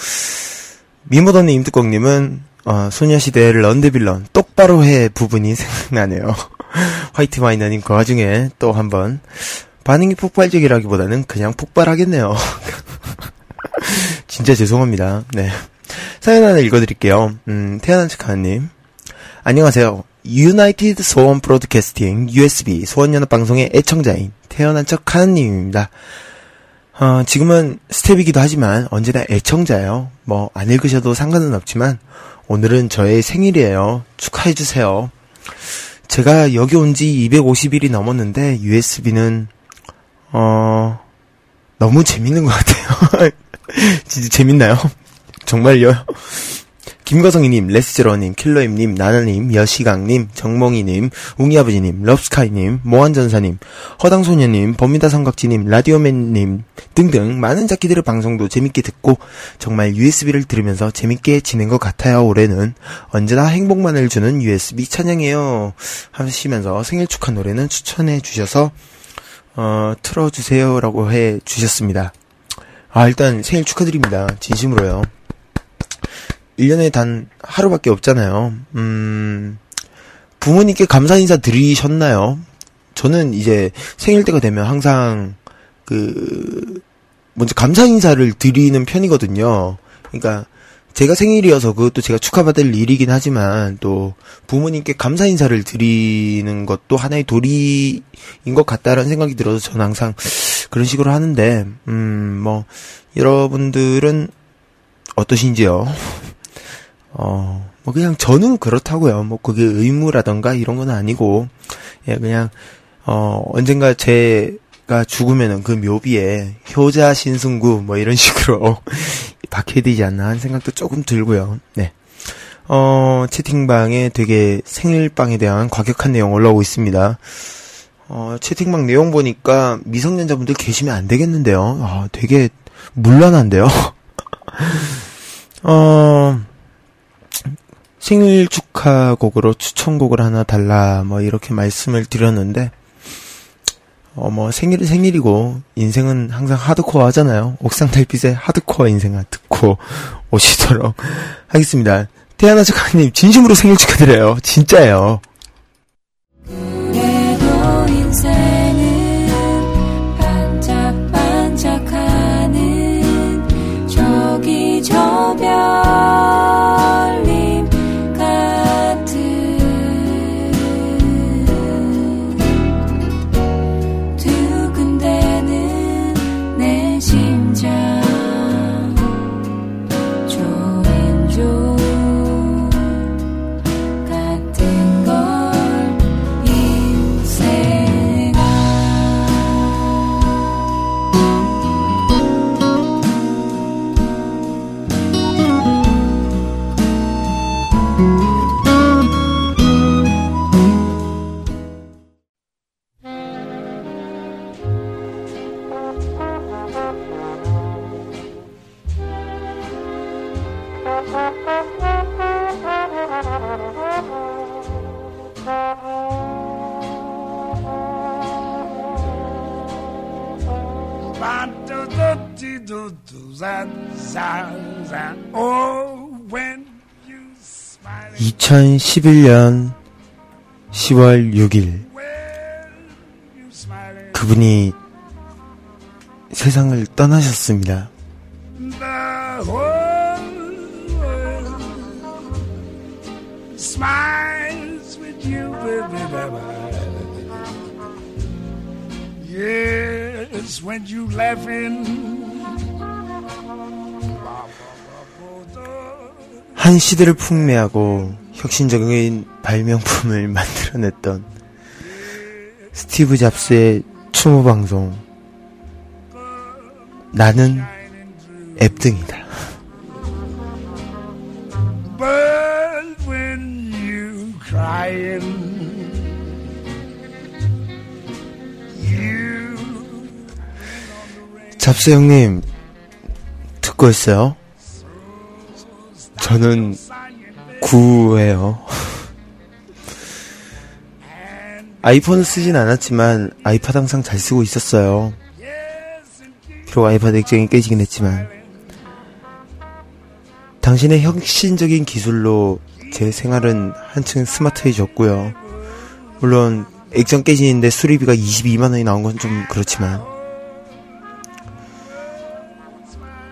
미모더니 임뚜껑님은 어, 소녀시대의 런드빌런 똑바로 해 부분이 [laughs] 생각나네요. 화이트 마이너님 그 와중에 또 한번 반응이 폭발적이라기보다는 그냥 폭발하겠네요. [laughs] 진짜 죄송합니다. 네. 사연 하나 읽어드릴게요. 음, 태어난 척하님. 안녕하세요. 유나이티드 소원 브로드캐스팅 USB 소원연합 방송의 애청자인 태어난 척 하느님입니다. 어, 지금은 스텝이기도 하지만 언제나 애청자예요. 뭐 안 읽으셔도 상관은 없지만 오늘은 저의 생일이에요. 축하해 주세요. 제가 여기 온 지 250일이 넘었는데 USB는 어 너무 재밌는 것 같아요. [laughs] 진짜 재밌나요? [laughs] 정말요? 김거성이님, 레스제러님, 킬러임님, 나나님, 여시강님, 정몽이님, 웅이아버지님, 럽스카이님, 모한전사님, 허당소녀님, 범미다 삼각지님, 라디오맨님 등등 많은 자키들의 방송도 재밌게 듣고 정말 USB를 들으면서 재밌게 지낸 것 같아요. 올해는 언제나 행복만을 주는 USB 찬양해요 하시면서 생일 축하 노래는 추천해 주셔서 어, 틀어주세요라고 해 주셨습니다. 아, 일단 생일 축하드립니다. 진심으로요. 1년에 단 하루밖에 없잖아요. 음, 부모님께 감사 인사 드리셨나요? 저는 이제 생일 때가 되면 항상 그, 먼저 감사 인사를 드리는 편이거든요. 그러니까 제가 생일이어서 그것도 제가 축하받을 일이긴 하지만 또 부모님께 감사 인사를 드리는 것도 하나의 도리인 것 같다라는 생각이 들어서 저는 항상 그런 식으로 하는데, 음, 뭐, 여러분들은 어떠신지요? 어, 뭐 그냥 저는 그렇다고요. 뭐 그게 의무라던가 이런 건 아니고, 예, 그냥, 어, 언젠가 제가 죽으면은 그 묘비에 효자 신승구 뭐 이런 [laughs] 식으로 박혀야 되지 않나 하는 생각도 조금 들고요. 네. 어, 채팅방에 되게 생일빵에 대한 과격한 내용 올라오고 있습니다. 어, 채팅방 내용 보니까 미성년자분들 계시면 안 되겠는데요. 아, 되게 물란한데요. [laughs] 어, 생일 축하곡으로 추천곡을 하나 달라, 뭐, 이렇게 말씀을 드렸는데, 어, 뭐, 생일은 생일이고, 인생은 항상 하드코어 하잖아요. 옥상 달빛의 하드코어 인생을 듣고 오시도록 하겠습니다. 태어나 축하님, 진심으로 생일 축하드려요. 진짜예요. 2011년 10월 6일 you smile, 그분이 세상을 떠나셨습니다. the whole world smiles with you, baby. Yes, when you laughing. 한 시대를 풍미하고 혁신적인 발명품을 [laughs] 만들어냈던 스티브 잡스의 추모 방송 나는 앱등이다. 잡스 형님 듣고 있어요? 저는 구예요. 아이폰을 쓰진 않았지만 아이팟 항상 잘 쓰고 있었어요. 비록 아이팟 액정이 깨지긴 했지만 당신의 혁신적인 기술로 제 생활은 한층 스마트해졌고요. 물론 액정 깨지는데 수리비가 22만 원이 나온 건 좀 그렇지만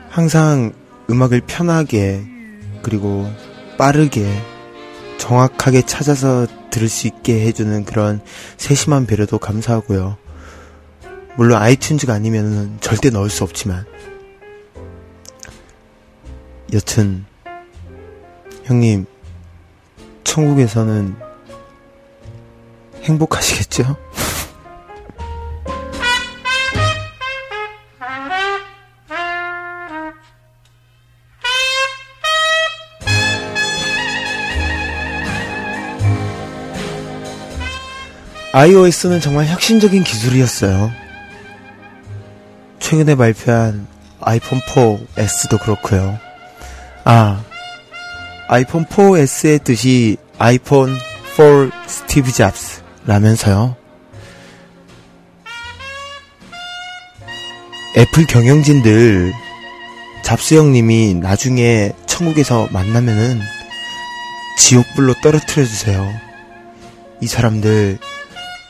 항상 음악을 편하게 그리고 빠르게 정확하게 찾아서 들을 수 있게 해주는 그런 세심한 배려도 감사하고요. 물론 아이튠즈가 아니면 절대 넣을 수 없지만 여튼 형님 천국에서는 행복하시겠죠? iOS는 정말 혁신적인 기술이었어요. 최근에 발표한 아이폰 4S도 그렇고요. 아, 아이폰 4S의 뜻이 아이폰 4 스티브 잡스 라면서요. 애플 경영진들 잡스 형님이 나중에 천국에서 만나면은 지옥불로 떨어뜨려 주세요. 이 사람들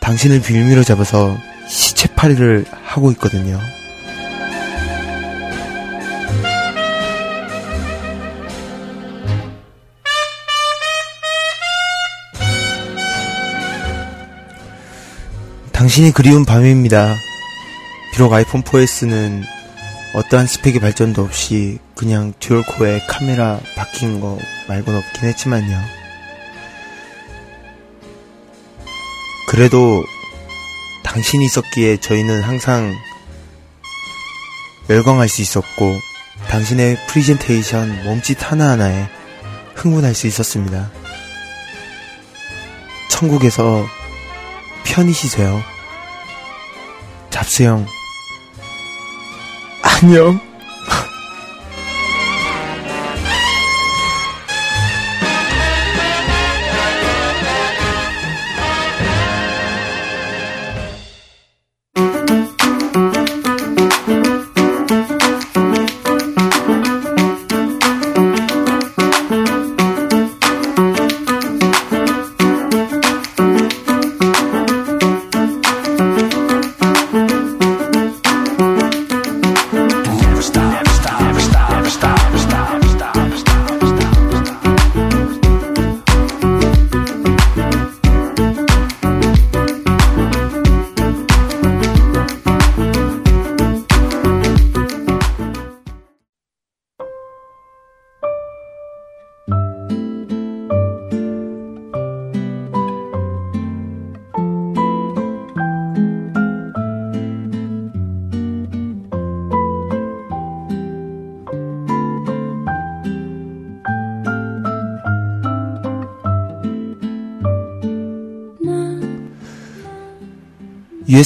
당신을 빌미로 잡아서 시체팔이를 하고 있거든요. 당신이 그리운 밤입니다. 비록 아이폰 4S는 어떠한 스펙의 발전도 없이 그냥 듀얼코어에 카메라 박힌 거 말고는 없긴 했지만요. 그래도 당신이 있었기에 저희는 항상 열광할 수 있었고 당신의 프리젠테이션 몸짓 하나하나에 흥분할 수 있었습니다. 천국에서 편히 쉬세요. 잡스형 안녕.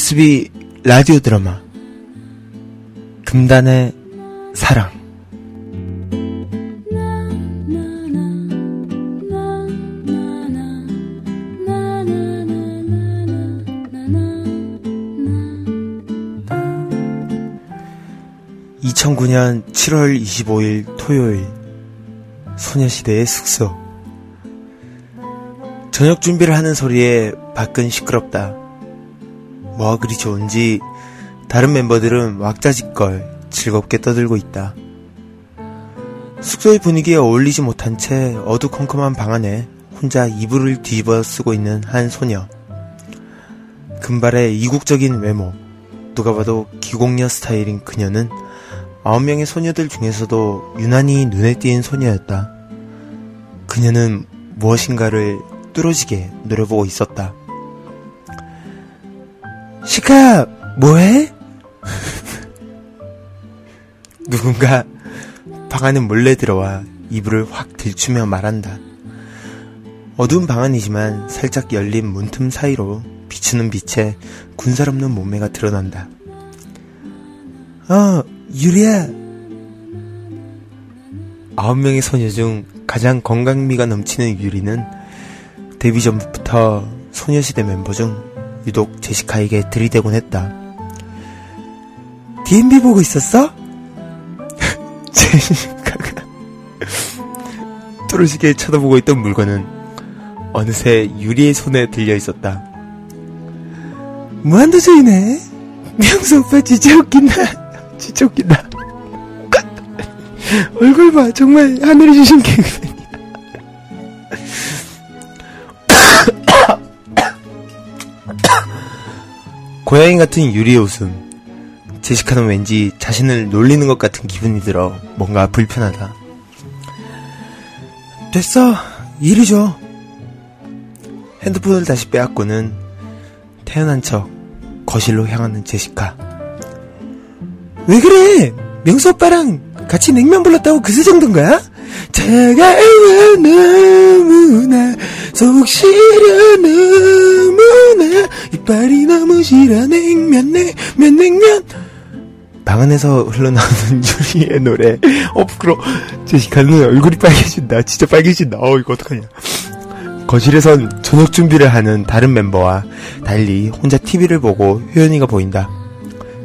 USB 라디오 드라마. 금단의 사랑. (2009년 7월 25일) 토요일 소녀시대의 숙소. 저녁 준비를 하는 소리에 밖은 시끄럽다 뭐가 그리 좋은지 다른 멤버들은 왁자지껄 즐겁게 떠들고 있다. 숙소의 분위기에 어울리지 못한 채 어두컴컴한 방 안에 혼자 이불을 뒤집어 쓰고 있는 한 소녀. 금발의 이국적인 외모, 누가 봐도 기공녀 스타일인 그녀는 아홉 명의 소녀들 중에서도 유난히 눈에 띄는 소녀였다. 그녀는 무엇인가를 뚫어지게 노려보고 있었다. 시카, 뭐해? [laughs] 누군가 방 안에 몰래 들어와 이불을 확 들추며 말한다. 어두운 방 안이지만 살짝 열린 문틈 사이로 비추는 빛에 군살 없는 몸매가 드러난다. 어, 유리야. 아홉 명의 소녀 중 가장 건강미가 넘치는 유리는 데뷔 전부터 소녀시대 멤버 중 유독 제시카에게 들이대곤 했다. D&B 보고 있었어? [laughs] 제시카가 뚫으시게 쳐다보고 있던 물건은 어느새 유리의 손에 들려 있었다. 무한도전이네. 명수 오빠 진짜 웃긴다. 진짜 웃긴다. 얼굴 봐. 정말 하늘이 주신 개그맨 고양이 같은 유리의 웃음. 제시카는 왠지 자신을 놀리는 것 같은 기분이 들어 뭔가 불편하다. 됐어. 이리 줘. 핸드폰을 다시 빼앗고는 태연한 척 거실로 향하는 제시카. 왜 그래? 명수 오빠랑 같이 냉면 불렀다고 그새 정도인 거야? 차가워 너무나 속 시려 너무나 이빨이 너무 싫어 냉면 냉면 냉면. 방 안에서 흘러나오는 [laughs] 유리의 노래. 어 부끄러. 제시카는 얼굴이 빨개진다. 진짜 빨개진다. 어 이거 어떡하냐. 거실에선 저녁 준비를 하는 다른 멤버와 달리 혼자 TV를 보고 효연이가 보인다.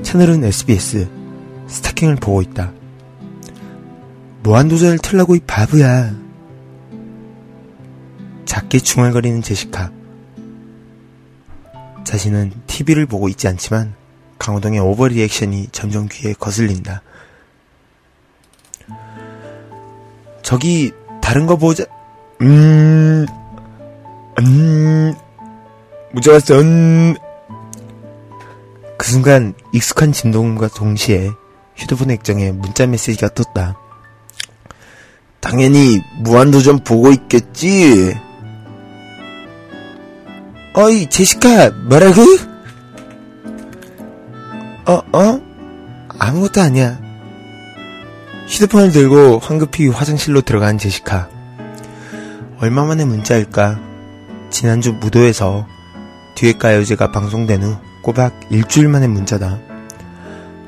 채널은 SBS 스타킹을 보고 있다 무한도전을 틀라고 이 바보야. 작게 중얼거리는 제시카. 자신은 TV를 보고 있지 않지만 강호동의 오버리액션이 점점 귀에 거슬린다. 저기 다른 거 보자. 음, 음, 무져왔어. 음. 그 순간 익숙한 진동과 동시에 휴대폰 액정에 문자 메시지가 떴다. 당연히 무한도전 보고 있겠지. 어이 제시카 뭐라고? 어 어? 아무것도 아니야. 휴대폰을 들고 황급히 화장실로 들어간 제시카. 얼마 만에 문자일까? 지난주 무도에서 뒤에 가요제가 방송된 후 꼬박 일주일 만에 문자다.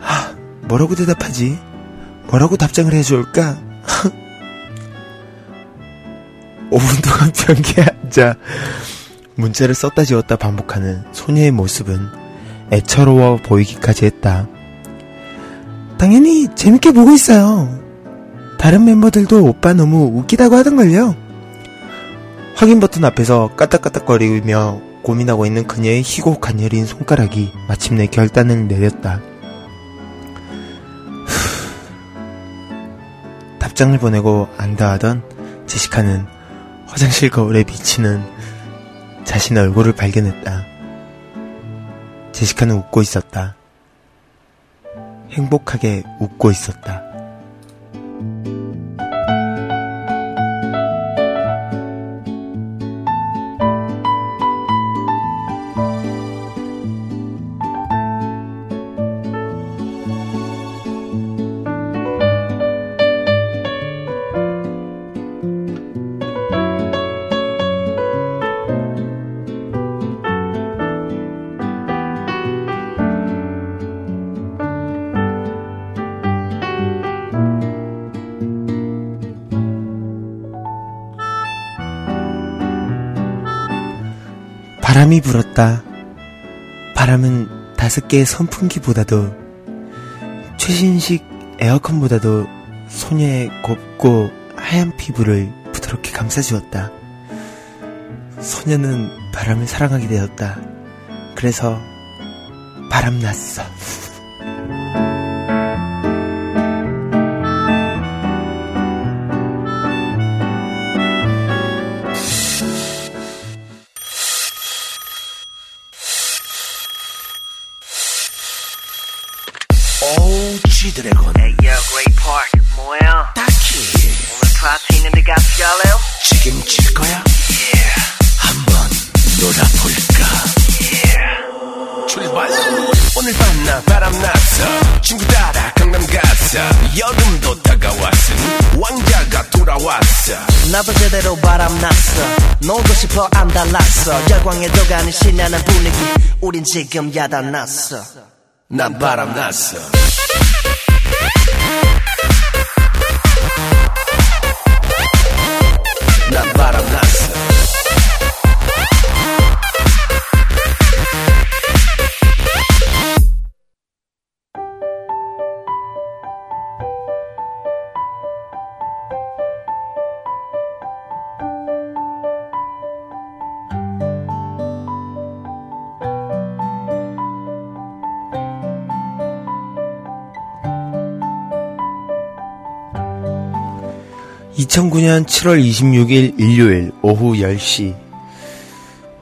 하, 뭐라고 대답하지? 뭐라고 답장을 해줄까? [laughs] 5분 동안 변기에 앉아 문자를 썼다 지웠다 반복하는 소녀의 모습은 애처로워 보이기까지 했다. 당연히 재밌게 보고 있어요. 다른 멤버들도 오빠 너무 웃기다고 하던걸요. 확인 버튼 앞에서 까딱까딱거리며 고민하고 있는 그녀의 희고 가녀린 손가락이 마침내 결단을 내렸다. 답장을 보내고 안다하던 제시카는 화장실 거울에 비치는 자신의 얼굴을 발견했다. 제시카는 웃고 있었다. 행복하게 웃고 있었다. 바람이 불었다. 바람은 다섯 개의 선풍기보다도 최신식 에어컨보다도 소녀의 곱고 하얀 피부를 부드럽게 감싸주었다. 소녀는 바람을 사랑하게 되었다. 그래서 바람 났어. 우린 지금 야단났어. 난 바람 났어 (2009년 7월 26일) 일요일 오후 10시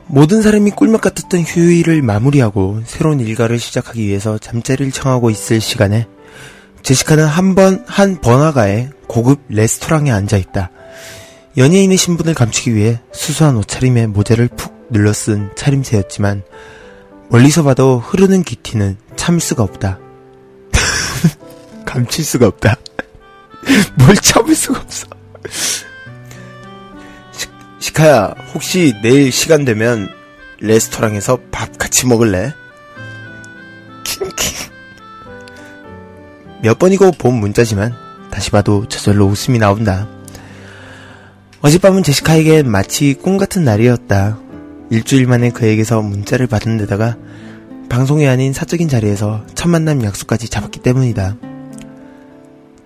모든 사람이 꿀맛 같았던 휴일을 마무리하고 새로운 일과를 시작하기 위해서 잠자리를 청하고 있을 시간에 제시카는 한 번, 한 번화가의 고급 레스토랑에 앉아있다. 연예인의 신분을 감추기 위해 수수한 옷차림에 모자를 푹 눌러 쓴 차림새였지만 멀리서 봐도 흐르는 귀티는 참을 수가 없다. [laughs] 감출 수가 없다. [laughs] 뭘 참을 수가 없어. 시, 시카야, 혹시 내일 시간 되면 레스토랑에서 밥 같이 먹을래? 몇 번이고 본 문자지만 다시 봐도 저절로 웃음이 나온다. 어젯밤은 제시카에겐 마치 꿈 같은 날이었다. 일주일 만에 그에게서 문자를 받은 데다가 방송이 아닌 사적인 자리에서 첫 만남 약속까지 잡았기 때문이다.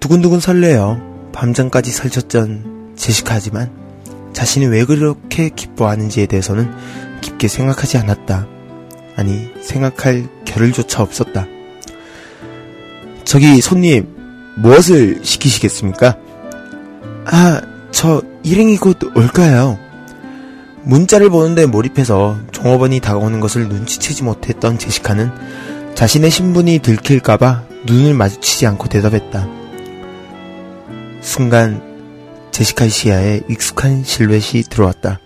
두근두근 설레어 밤잠까지 설쳤던 제시카지만 자신이 왜 그렇게 기뻐하는지에 대해서는 깊게 생각하지 않았다. 아니, 생각할 겨를조차 없었다. 저기 손님, 무엇을 시키시겠습니까? 아, 저 일행이 곧 올까요? 문자를 보는데 몰입해서 종업원이 다가오는 것을 눈치채지 못했던 제시카는 자신의 신분이 들킬까봐 눈을 마주치지 않고 대답했다. 순간 제시카의 시야에 익숙한 실루엣이 들어왔다.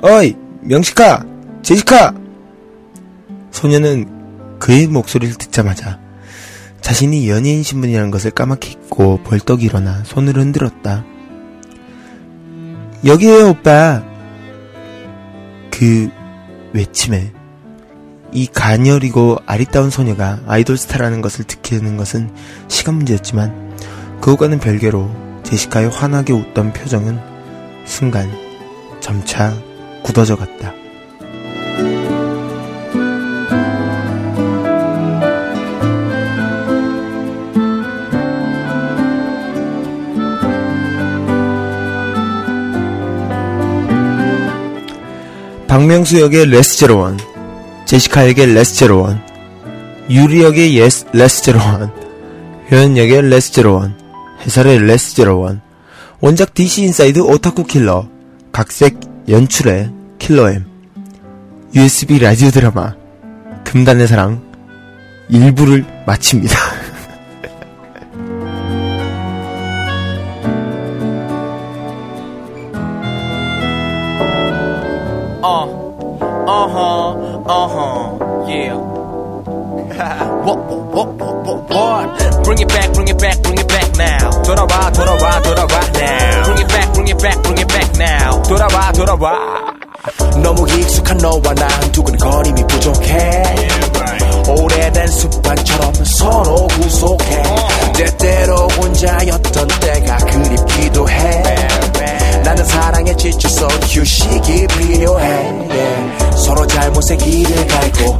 어이, 명시카! 제시카! 소녀는 그의 목소리를 듣자마자 자신이 연예인 신분이라는 것을 까맣게 잊고 벌떡 일어나 손을 흔들었다. 여기에요, 오빠. 그 외침에 이 가녀리고 아리따운 소녀가 아이돌 스타라는 것을 듣기는 것은 시간 문제였지만 그것과는 별개로 제시카의 환하게 웃던 표정은 순간 점차 굳어져 갔다. 박명수 역의 레스 제로원, 제시카에게 레스 제로원, 유리 역의 예스, 레스 제로원, 효연 역의 레스 제로원, 해설의 레스 제로원, 원작 DC 인사이드 오타쿠 킬러, 각색 연출의 킬러엠, USB 라디오 드라마, 금단의 사랑, 일부를 마칩니다. Uh, uh huh, uh huh, yeah. Bring it back, bring it back, bring it back now. 돌아와, 돌아와, 돌아와 now. Bring it back, bring it back, bring it back now. 돌아와, 돌아와. 너무 익숙한 너와 난 두근거림이 부족해 오래된 습관처럼 서로 구속해 때때로 혼자였던 때가 그립기도 해 나는 사랑에 지쳐서 휴식이 필요해. Yeah. 서로 잘못의 길을 갈고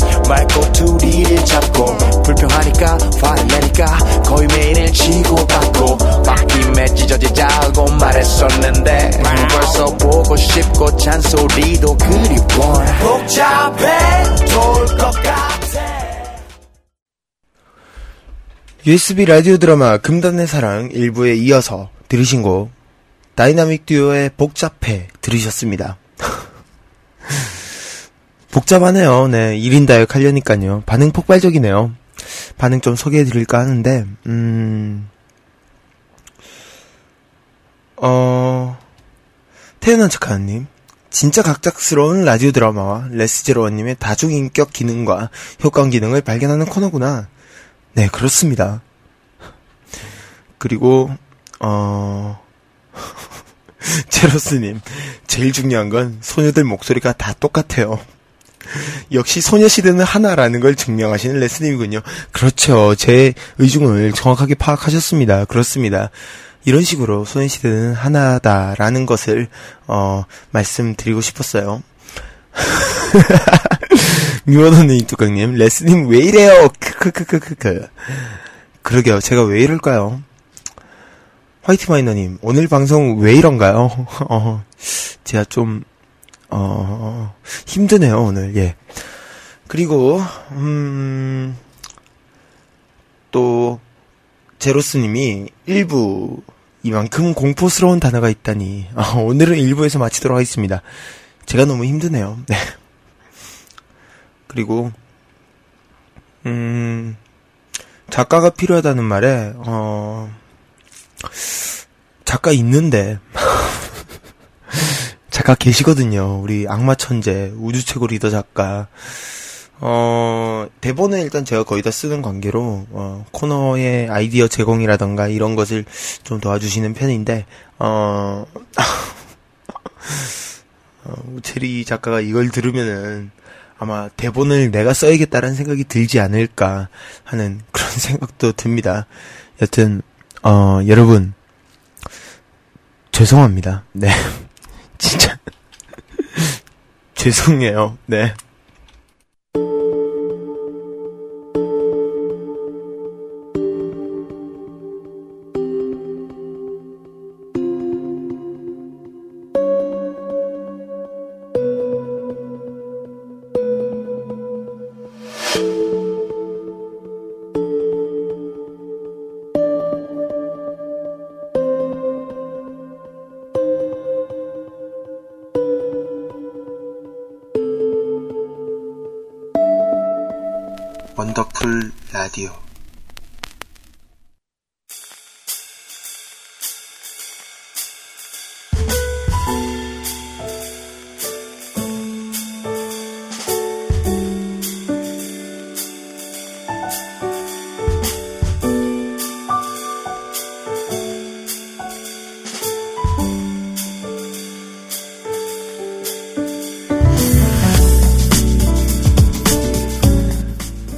둘이를 잡고 불평하니까 화를 내니까 거의 매일 치고 받고 바뀜에 찢어지자고 말했었는데 벌써 보고 싶고 잔소리도 그리워. 복잡해 돌 것 같아. USB 라디오 드라마 금단의 사랑 1부에 이어서 들으신 곡 다이나믹 듀오의 복잡해 들으셨습니다. [laughs] 복잡하네요. 네. 1인 다역 하려니까요. 반응 폭발적이네요. 반응 좀 소개해 드릴까 하는데, 음, 어, 태어난 척하는님. 진짜 갑작스러운 라디오 드라마와 레스제로원님의 다중인격 기능과 효과음 기능을 발견하는 코너구나. 네, 그렇습니다. 그리고, 어, [laughs] 제로스님, 제일 중요한 건 소녀들 목소리가 다 똑같아요. 역시 소녀시대는 하나라는 걸 증명하시는 레스님이군요. 그렇죠. 제 의중을 정확하게 파악하셨습니다. 그렇습니다. 이런 식으로 소녀시대는 하나다라는 것을, 어, 말씀드리고 싶었어요. [laughs] 미워놓는 뚜껑님, 레스님 왜 이래요? 크크크크크. 그러게요. 제가 왜 이럴까요? 화이트 마이너님, 오늘 방송 왜 이런가요? [laughs] 어, 제가 좀, 어, 힘드네요, 오늘, 예. 그리고, 음, 또, 제로스님이 일부, 이만큼 공포스러운 단어가 있다니, 아, [laughs] 오늘은 일부에서 마치도록 하겠습니다. 제가 너무 힘드네요. [laughs] 네. 그리고, 음, 작가가 필요하다는 말에, 어, 작가 있는데, 작가 계시거든요. 우리 악마 천재, 우주 최고 리더 작가. 어, 대본은 일단 제가 거의 다 쓰는 관계로, 어, 코너의 아이디어 제공이라던가 이런 것을 좀 도와주시는 편인데, 어, [laughs] 어, 우체리 작가가 이걸 들으면은 아마 대본을 내가 써야겠다라는 생각이 들지 않을까 하는 그런 [laughs] 생각도 듭니다. 여튼, 어, 여러분, 죄송합니다. 네. [laughs] 진짜. [laughs] 죄송해요. 네.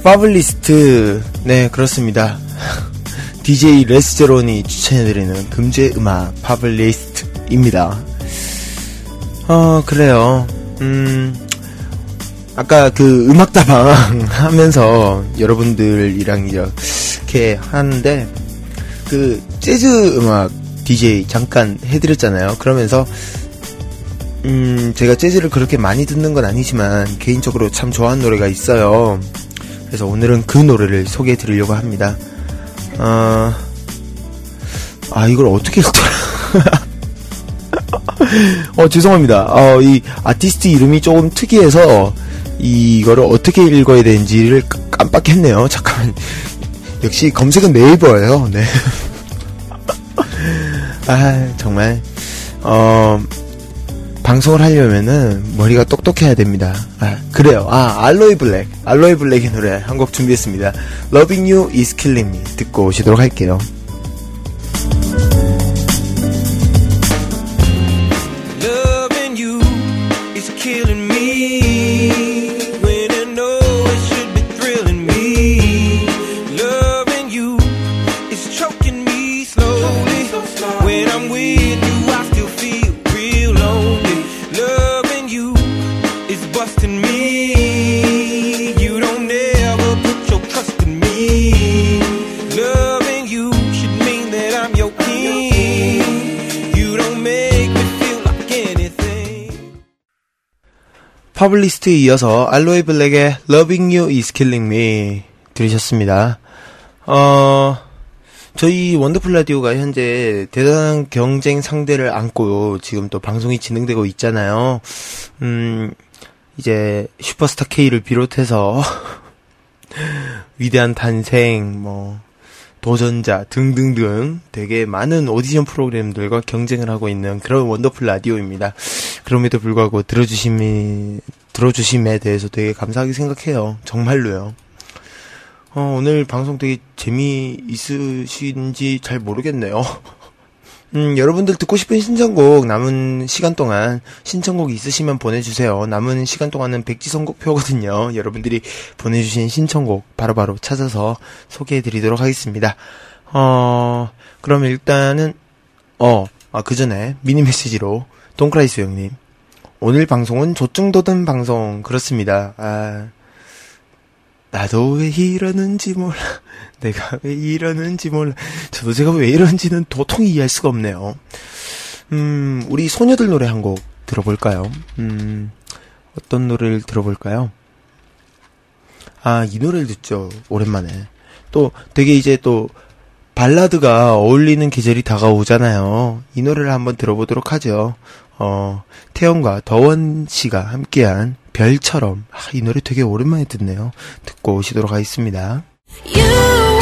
파블리스트. 네 그렇습니다. [laughs] DJ 레스제론이 추천해드리는 금주의 음악 파블리스트입니다. 어 그래요. 음 아까 그 음악다방 [laughs] 하면서 여러분들이랑 이렇게 하는데 그 재즈 음악 DJ 잠깐 해드렸잖아요. 그러면서 음 제가 재즈를 그렇게 많이 듣는 건 아니지만 개인적으로 참 좋아하는 노래가 있어요 그래서 오늘은 그 노래를 소개해 드리려고 합니다. 어, 아, 이걸 어떻게 읽더라? [laughs] 어, 죄송합니다. 어, 이 아티스트 이름이 조금 특이해서 이거를 어떻게 읽어야 되는지를 깜빡했네요. 잠깐만. 역시 검색은 네이버예요. 네. [laughs] 아, 정말. 어, 방송을 하려면은 머리가 똑똑해야 됩니다. 아, 그래요. 아, 알로이 블랙. 알로이 블랙의 노래 한 곡 준비했습니다. Loving You is Killing Me 듣고 오시도록 할게요. 파블리스트에 이어서 알로이 블랙의 Loving You is Killing Me 들으셨습니다. 어, 저희 원더풀 라디오가 현재 대단한 경쟁 상대를 안고 지금 또 방송이 진행되고 있잖아요. 음, 이제 슈퍼스타 K를 비롯해서 [laughs] 위대한 탄생, 뭐, 도전자 등등등 되게 많은 오디션 프로그램들과 경쟁을 하고 있는 그런 원더풀 라디오입니다. 그럼에도 불구하고 들어주심이, 들어주심에 대해서 되게 감사하게 생각해요. 정말로요. 어, 오늘 방송 되게 재미있으신지 잘 모르겠네요. [laughs] 음, 여러분들 듣고 싶은 신청곡 남은 시간 동안 신청곡 있으시면 보내주세요. 남은 시간 동안은 백지 선곡표거든요. [laughs] 여러분들이 보내주신 신청곡 바로바로 찾아서 소개해드리도록 하겠습니다. 어, 그럼 일단은, 어, 아, 그 전에 미니 메시지로 동크라이스 형님. 오늘 방송은 조증도든 방송, 그렇습니다. 아, 나도 왜 이러는지 몰라. [laughs] 내가 왜 이러는지 몰라. 저도 제가 왜 이러는지는 도통히 이해할 수가 없네요. 음, 우리 소녀들 노래 한 곡 들어볼까요? 음, 어떤 노래를 들어볼까요? 아, 이 노래를 듣죠. 오랜만에. 또 되게 이제 또 발라드가 어울리는 계절이 다가오잖아요. 이 노래를 한번 들어보도록 하죠. 어, 태연과 더원 씨가 함께한 별처럼. 아, 이 노래 되게 오랜만에 듣네요. 듣고 오시도록 하겠습니다. You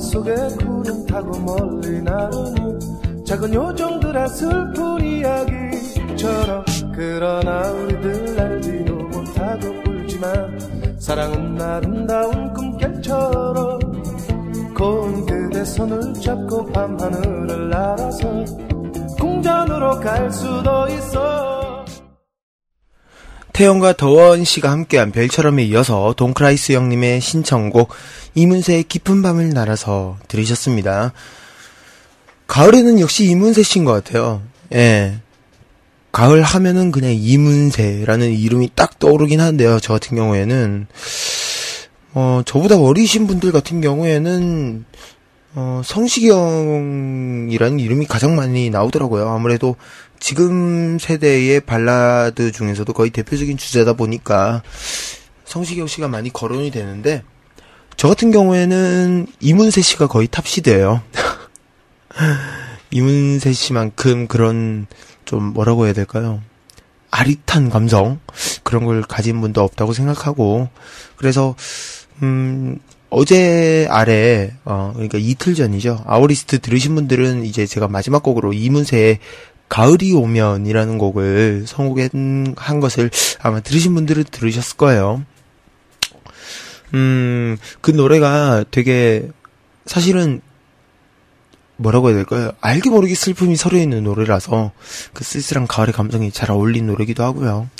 속에 구름 타고 멀리 나르는 작은 요정들의 슬픈 이야기처럼 그러나 우리들 알지도 못하고 울지만 사랑은 아름다운 꿈결처럼 고운 그대 손을 잡고 밤하늘을 날아서 궁전으로 갈 수도 있어 태연과 더원 씨가 함께한 별처럼에 이어서 동크라이스 형님의 신청곡 이문세의 깊은 밤을 날아서 들으셨습니다. 가을에는 역시 이문세 씨인 것 같아요. 예. 가을 하면은 그냥 이문세라는 이름이 딱 떠오르긴 한데요. 저 같은 경우에는 어 저보다 어리신 분들 같은 경우에는 어 성시경이라는 이름이 가장 많이 나오더라고요. 아무래도 지금 세대의 발라드 중에서도 거의 대표적인 주제다 보니까 성시경 씨가 많이 거론이 되는데 저 같은 경우에는 이문세 씨가 거의 탑시드예요. [laughs] 이문세 씨만큼 그런 좀 뭐라고 해야 될까요? 아릿한 감성 그런 걸 가진 분도 없다고 생각하고 그래서 음 어제 아래 어 그러니까 이틀 전이죠 아우리스트 들으신 분들은 이제 제가 마지막 곡으로 이문세의 가을이 오면이라는 곡을 선곡한 한 것을 아마 들으신 분들은 들으셨을 거예요. 음, 그 노래가 되게 사실은 뭐라고 해야 될까요? 알게 모르게 슬픔이 서려 있는 노래라서 그 쓸쓸한 가을의 감정이 잘 어울린 노래기도 하고요.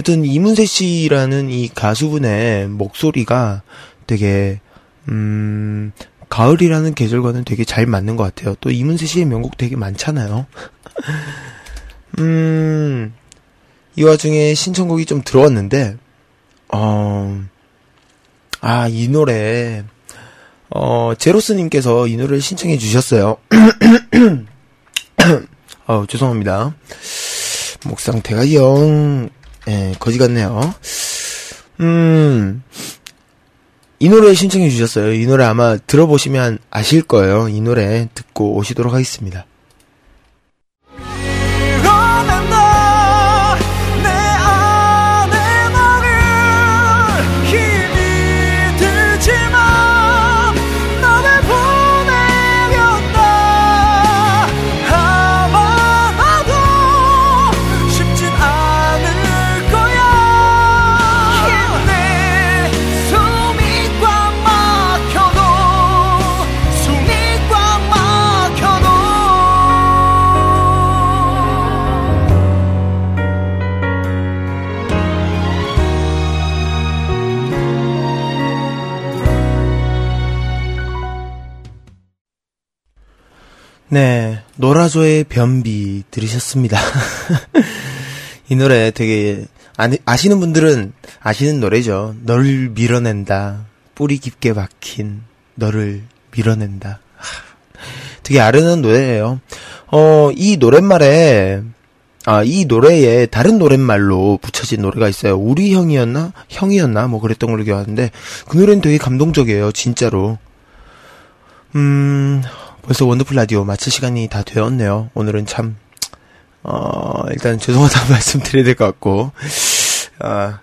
여튼 이문세 씨라는 이 가수분의 목소리가 되게 음 가을이라는 계절과는 되게 잘 맞는 것 같아요. 또 이문세 씨의 명곡 되게 많잖아요. [laughs] 음, 이 와중에 신청곡이 좀 들어왔는데, 어, 아, 이 노래, 어, 제로스님께서 이 노래를 신청해 주셨어요. [coughs] 어, 죄송합니다. 목 상태가 영, 예, 거지 같네요. 음, 이 노래 신청해 주셨어요. 이 노래 아마 들어보시면 아실 거예요. 이 노래 듣고 오시도록 하겠습니다. 네, 노라조의 변비 들으셨습니다. [laughs] 이 노래 되게 아시는 분들은 아시는 노래죠. 너를 밀어낸다. 뿌리 깊게 박힌 너를 밀어낸다. 하, 되게 아련한 노래예요. 어, 이 노랫말에 아, 이 노래에 다른 노랫말로 붙여진 노래가 있어요. 우리 형이었나? 형이었나? 뭐 그랬던 걸로 기억하는데 그 노래는 되게 감동적이에요. 진짜로. 음, 벌써 원더풀 라디오 마칠 시간이 다 되었네요. 오늘은 참, 어, 일단 죄송하다는 [laughs] 말씀 드려야 될 것 같고, 아,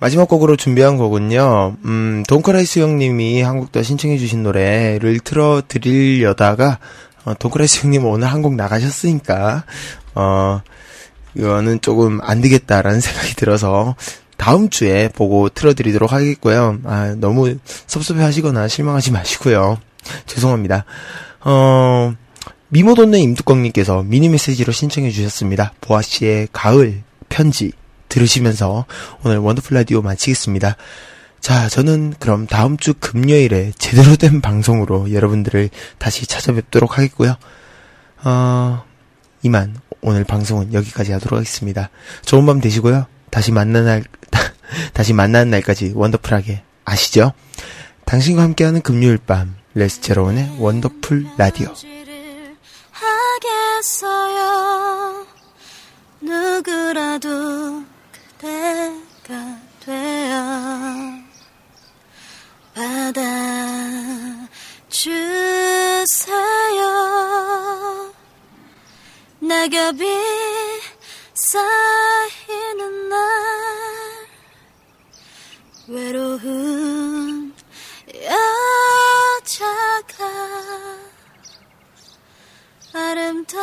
마지막 곡으로 준비한 곡은요, 음, 돈크라이스 형님이 한 곡 또 신청해주신 노래를 틀어드리려다가, 어, 돈크라이스 형님은 오늘 한곡 나가셨으니까, 어, 이거는 조금 안 되겠다라는 [laughs] 생각이 들어서, 다음 주에 보고 틀어드리도록 하겠고요. 아, 너무 섭섭해 하시거나 실망하지 마시고요. 죄송합니다. 어, 미모돈네 임두광님께서 미니 메시지로 신청해 주셨습니다. 보아씨의 가을 편지 들으시면서 오늘 원더풀 라디오 마치겠습니다. 자, 저는 그럼 다음 주 금요일에 제대로 된 방송으로 여러분들을 다시 찾아뵙도록 하겠고요. 어, 이만 오늘 방송은 여기까지 하도록 하겠습니다. 좋은 밤 되시고요. 다시 만나는 날, [laughs] 다시 만나는 날까지 wonderful하게 아시죠? 당신과 함께하는 금요일 밤 레스 제로원의 원더풀 라디오. 하겠어요 누구라도 그대가 되어 받아주세요 낙엽이 쌓이는 날 외로운 여 찾아가. 아름다워요.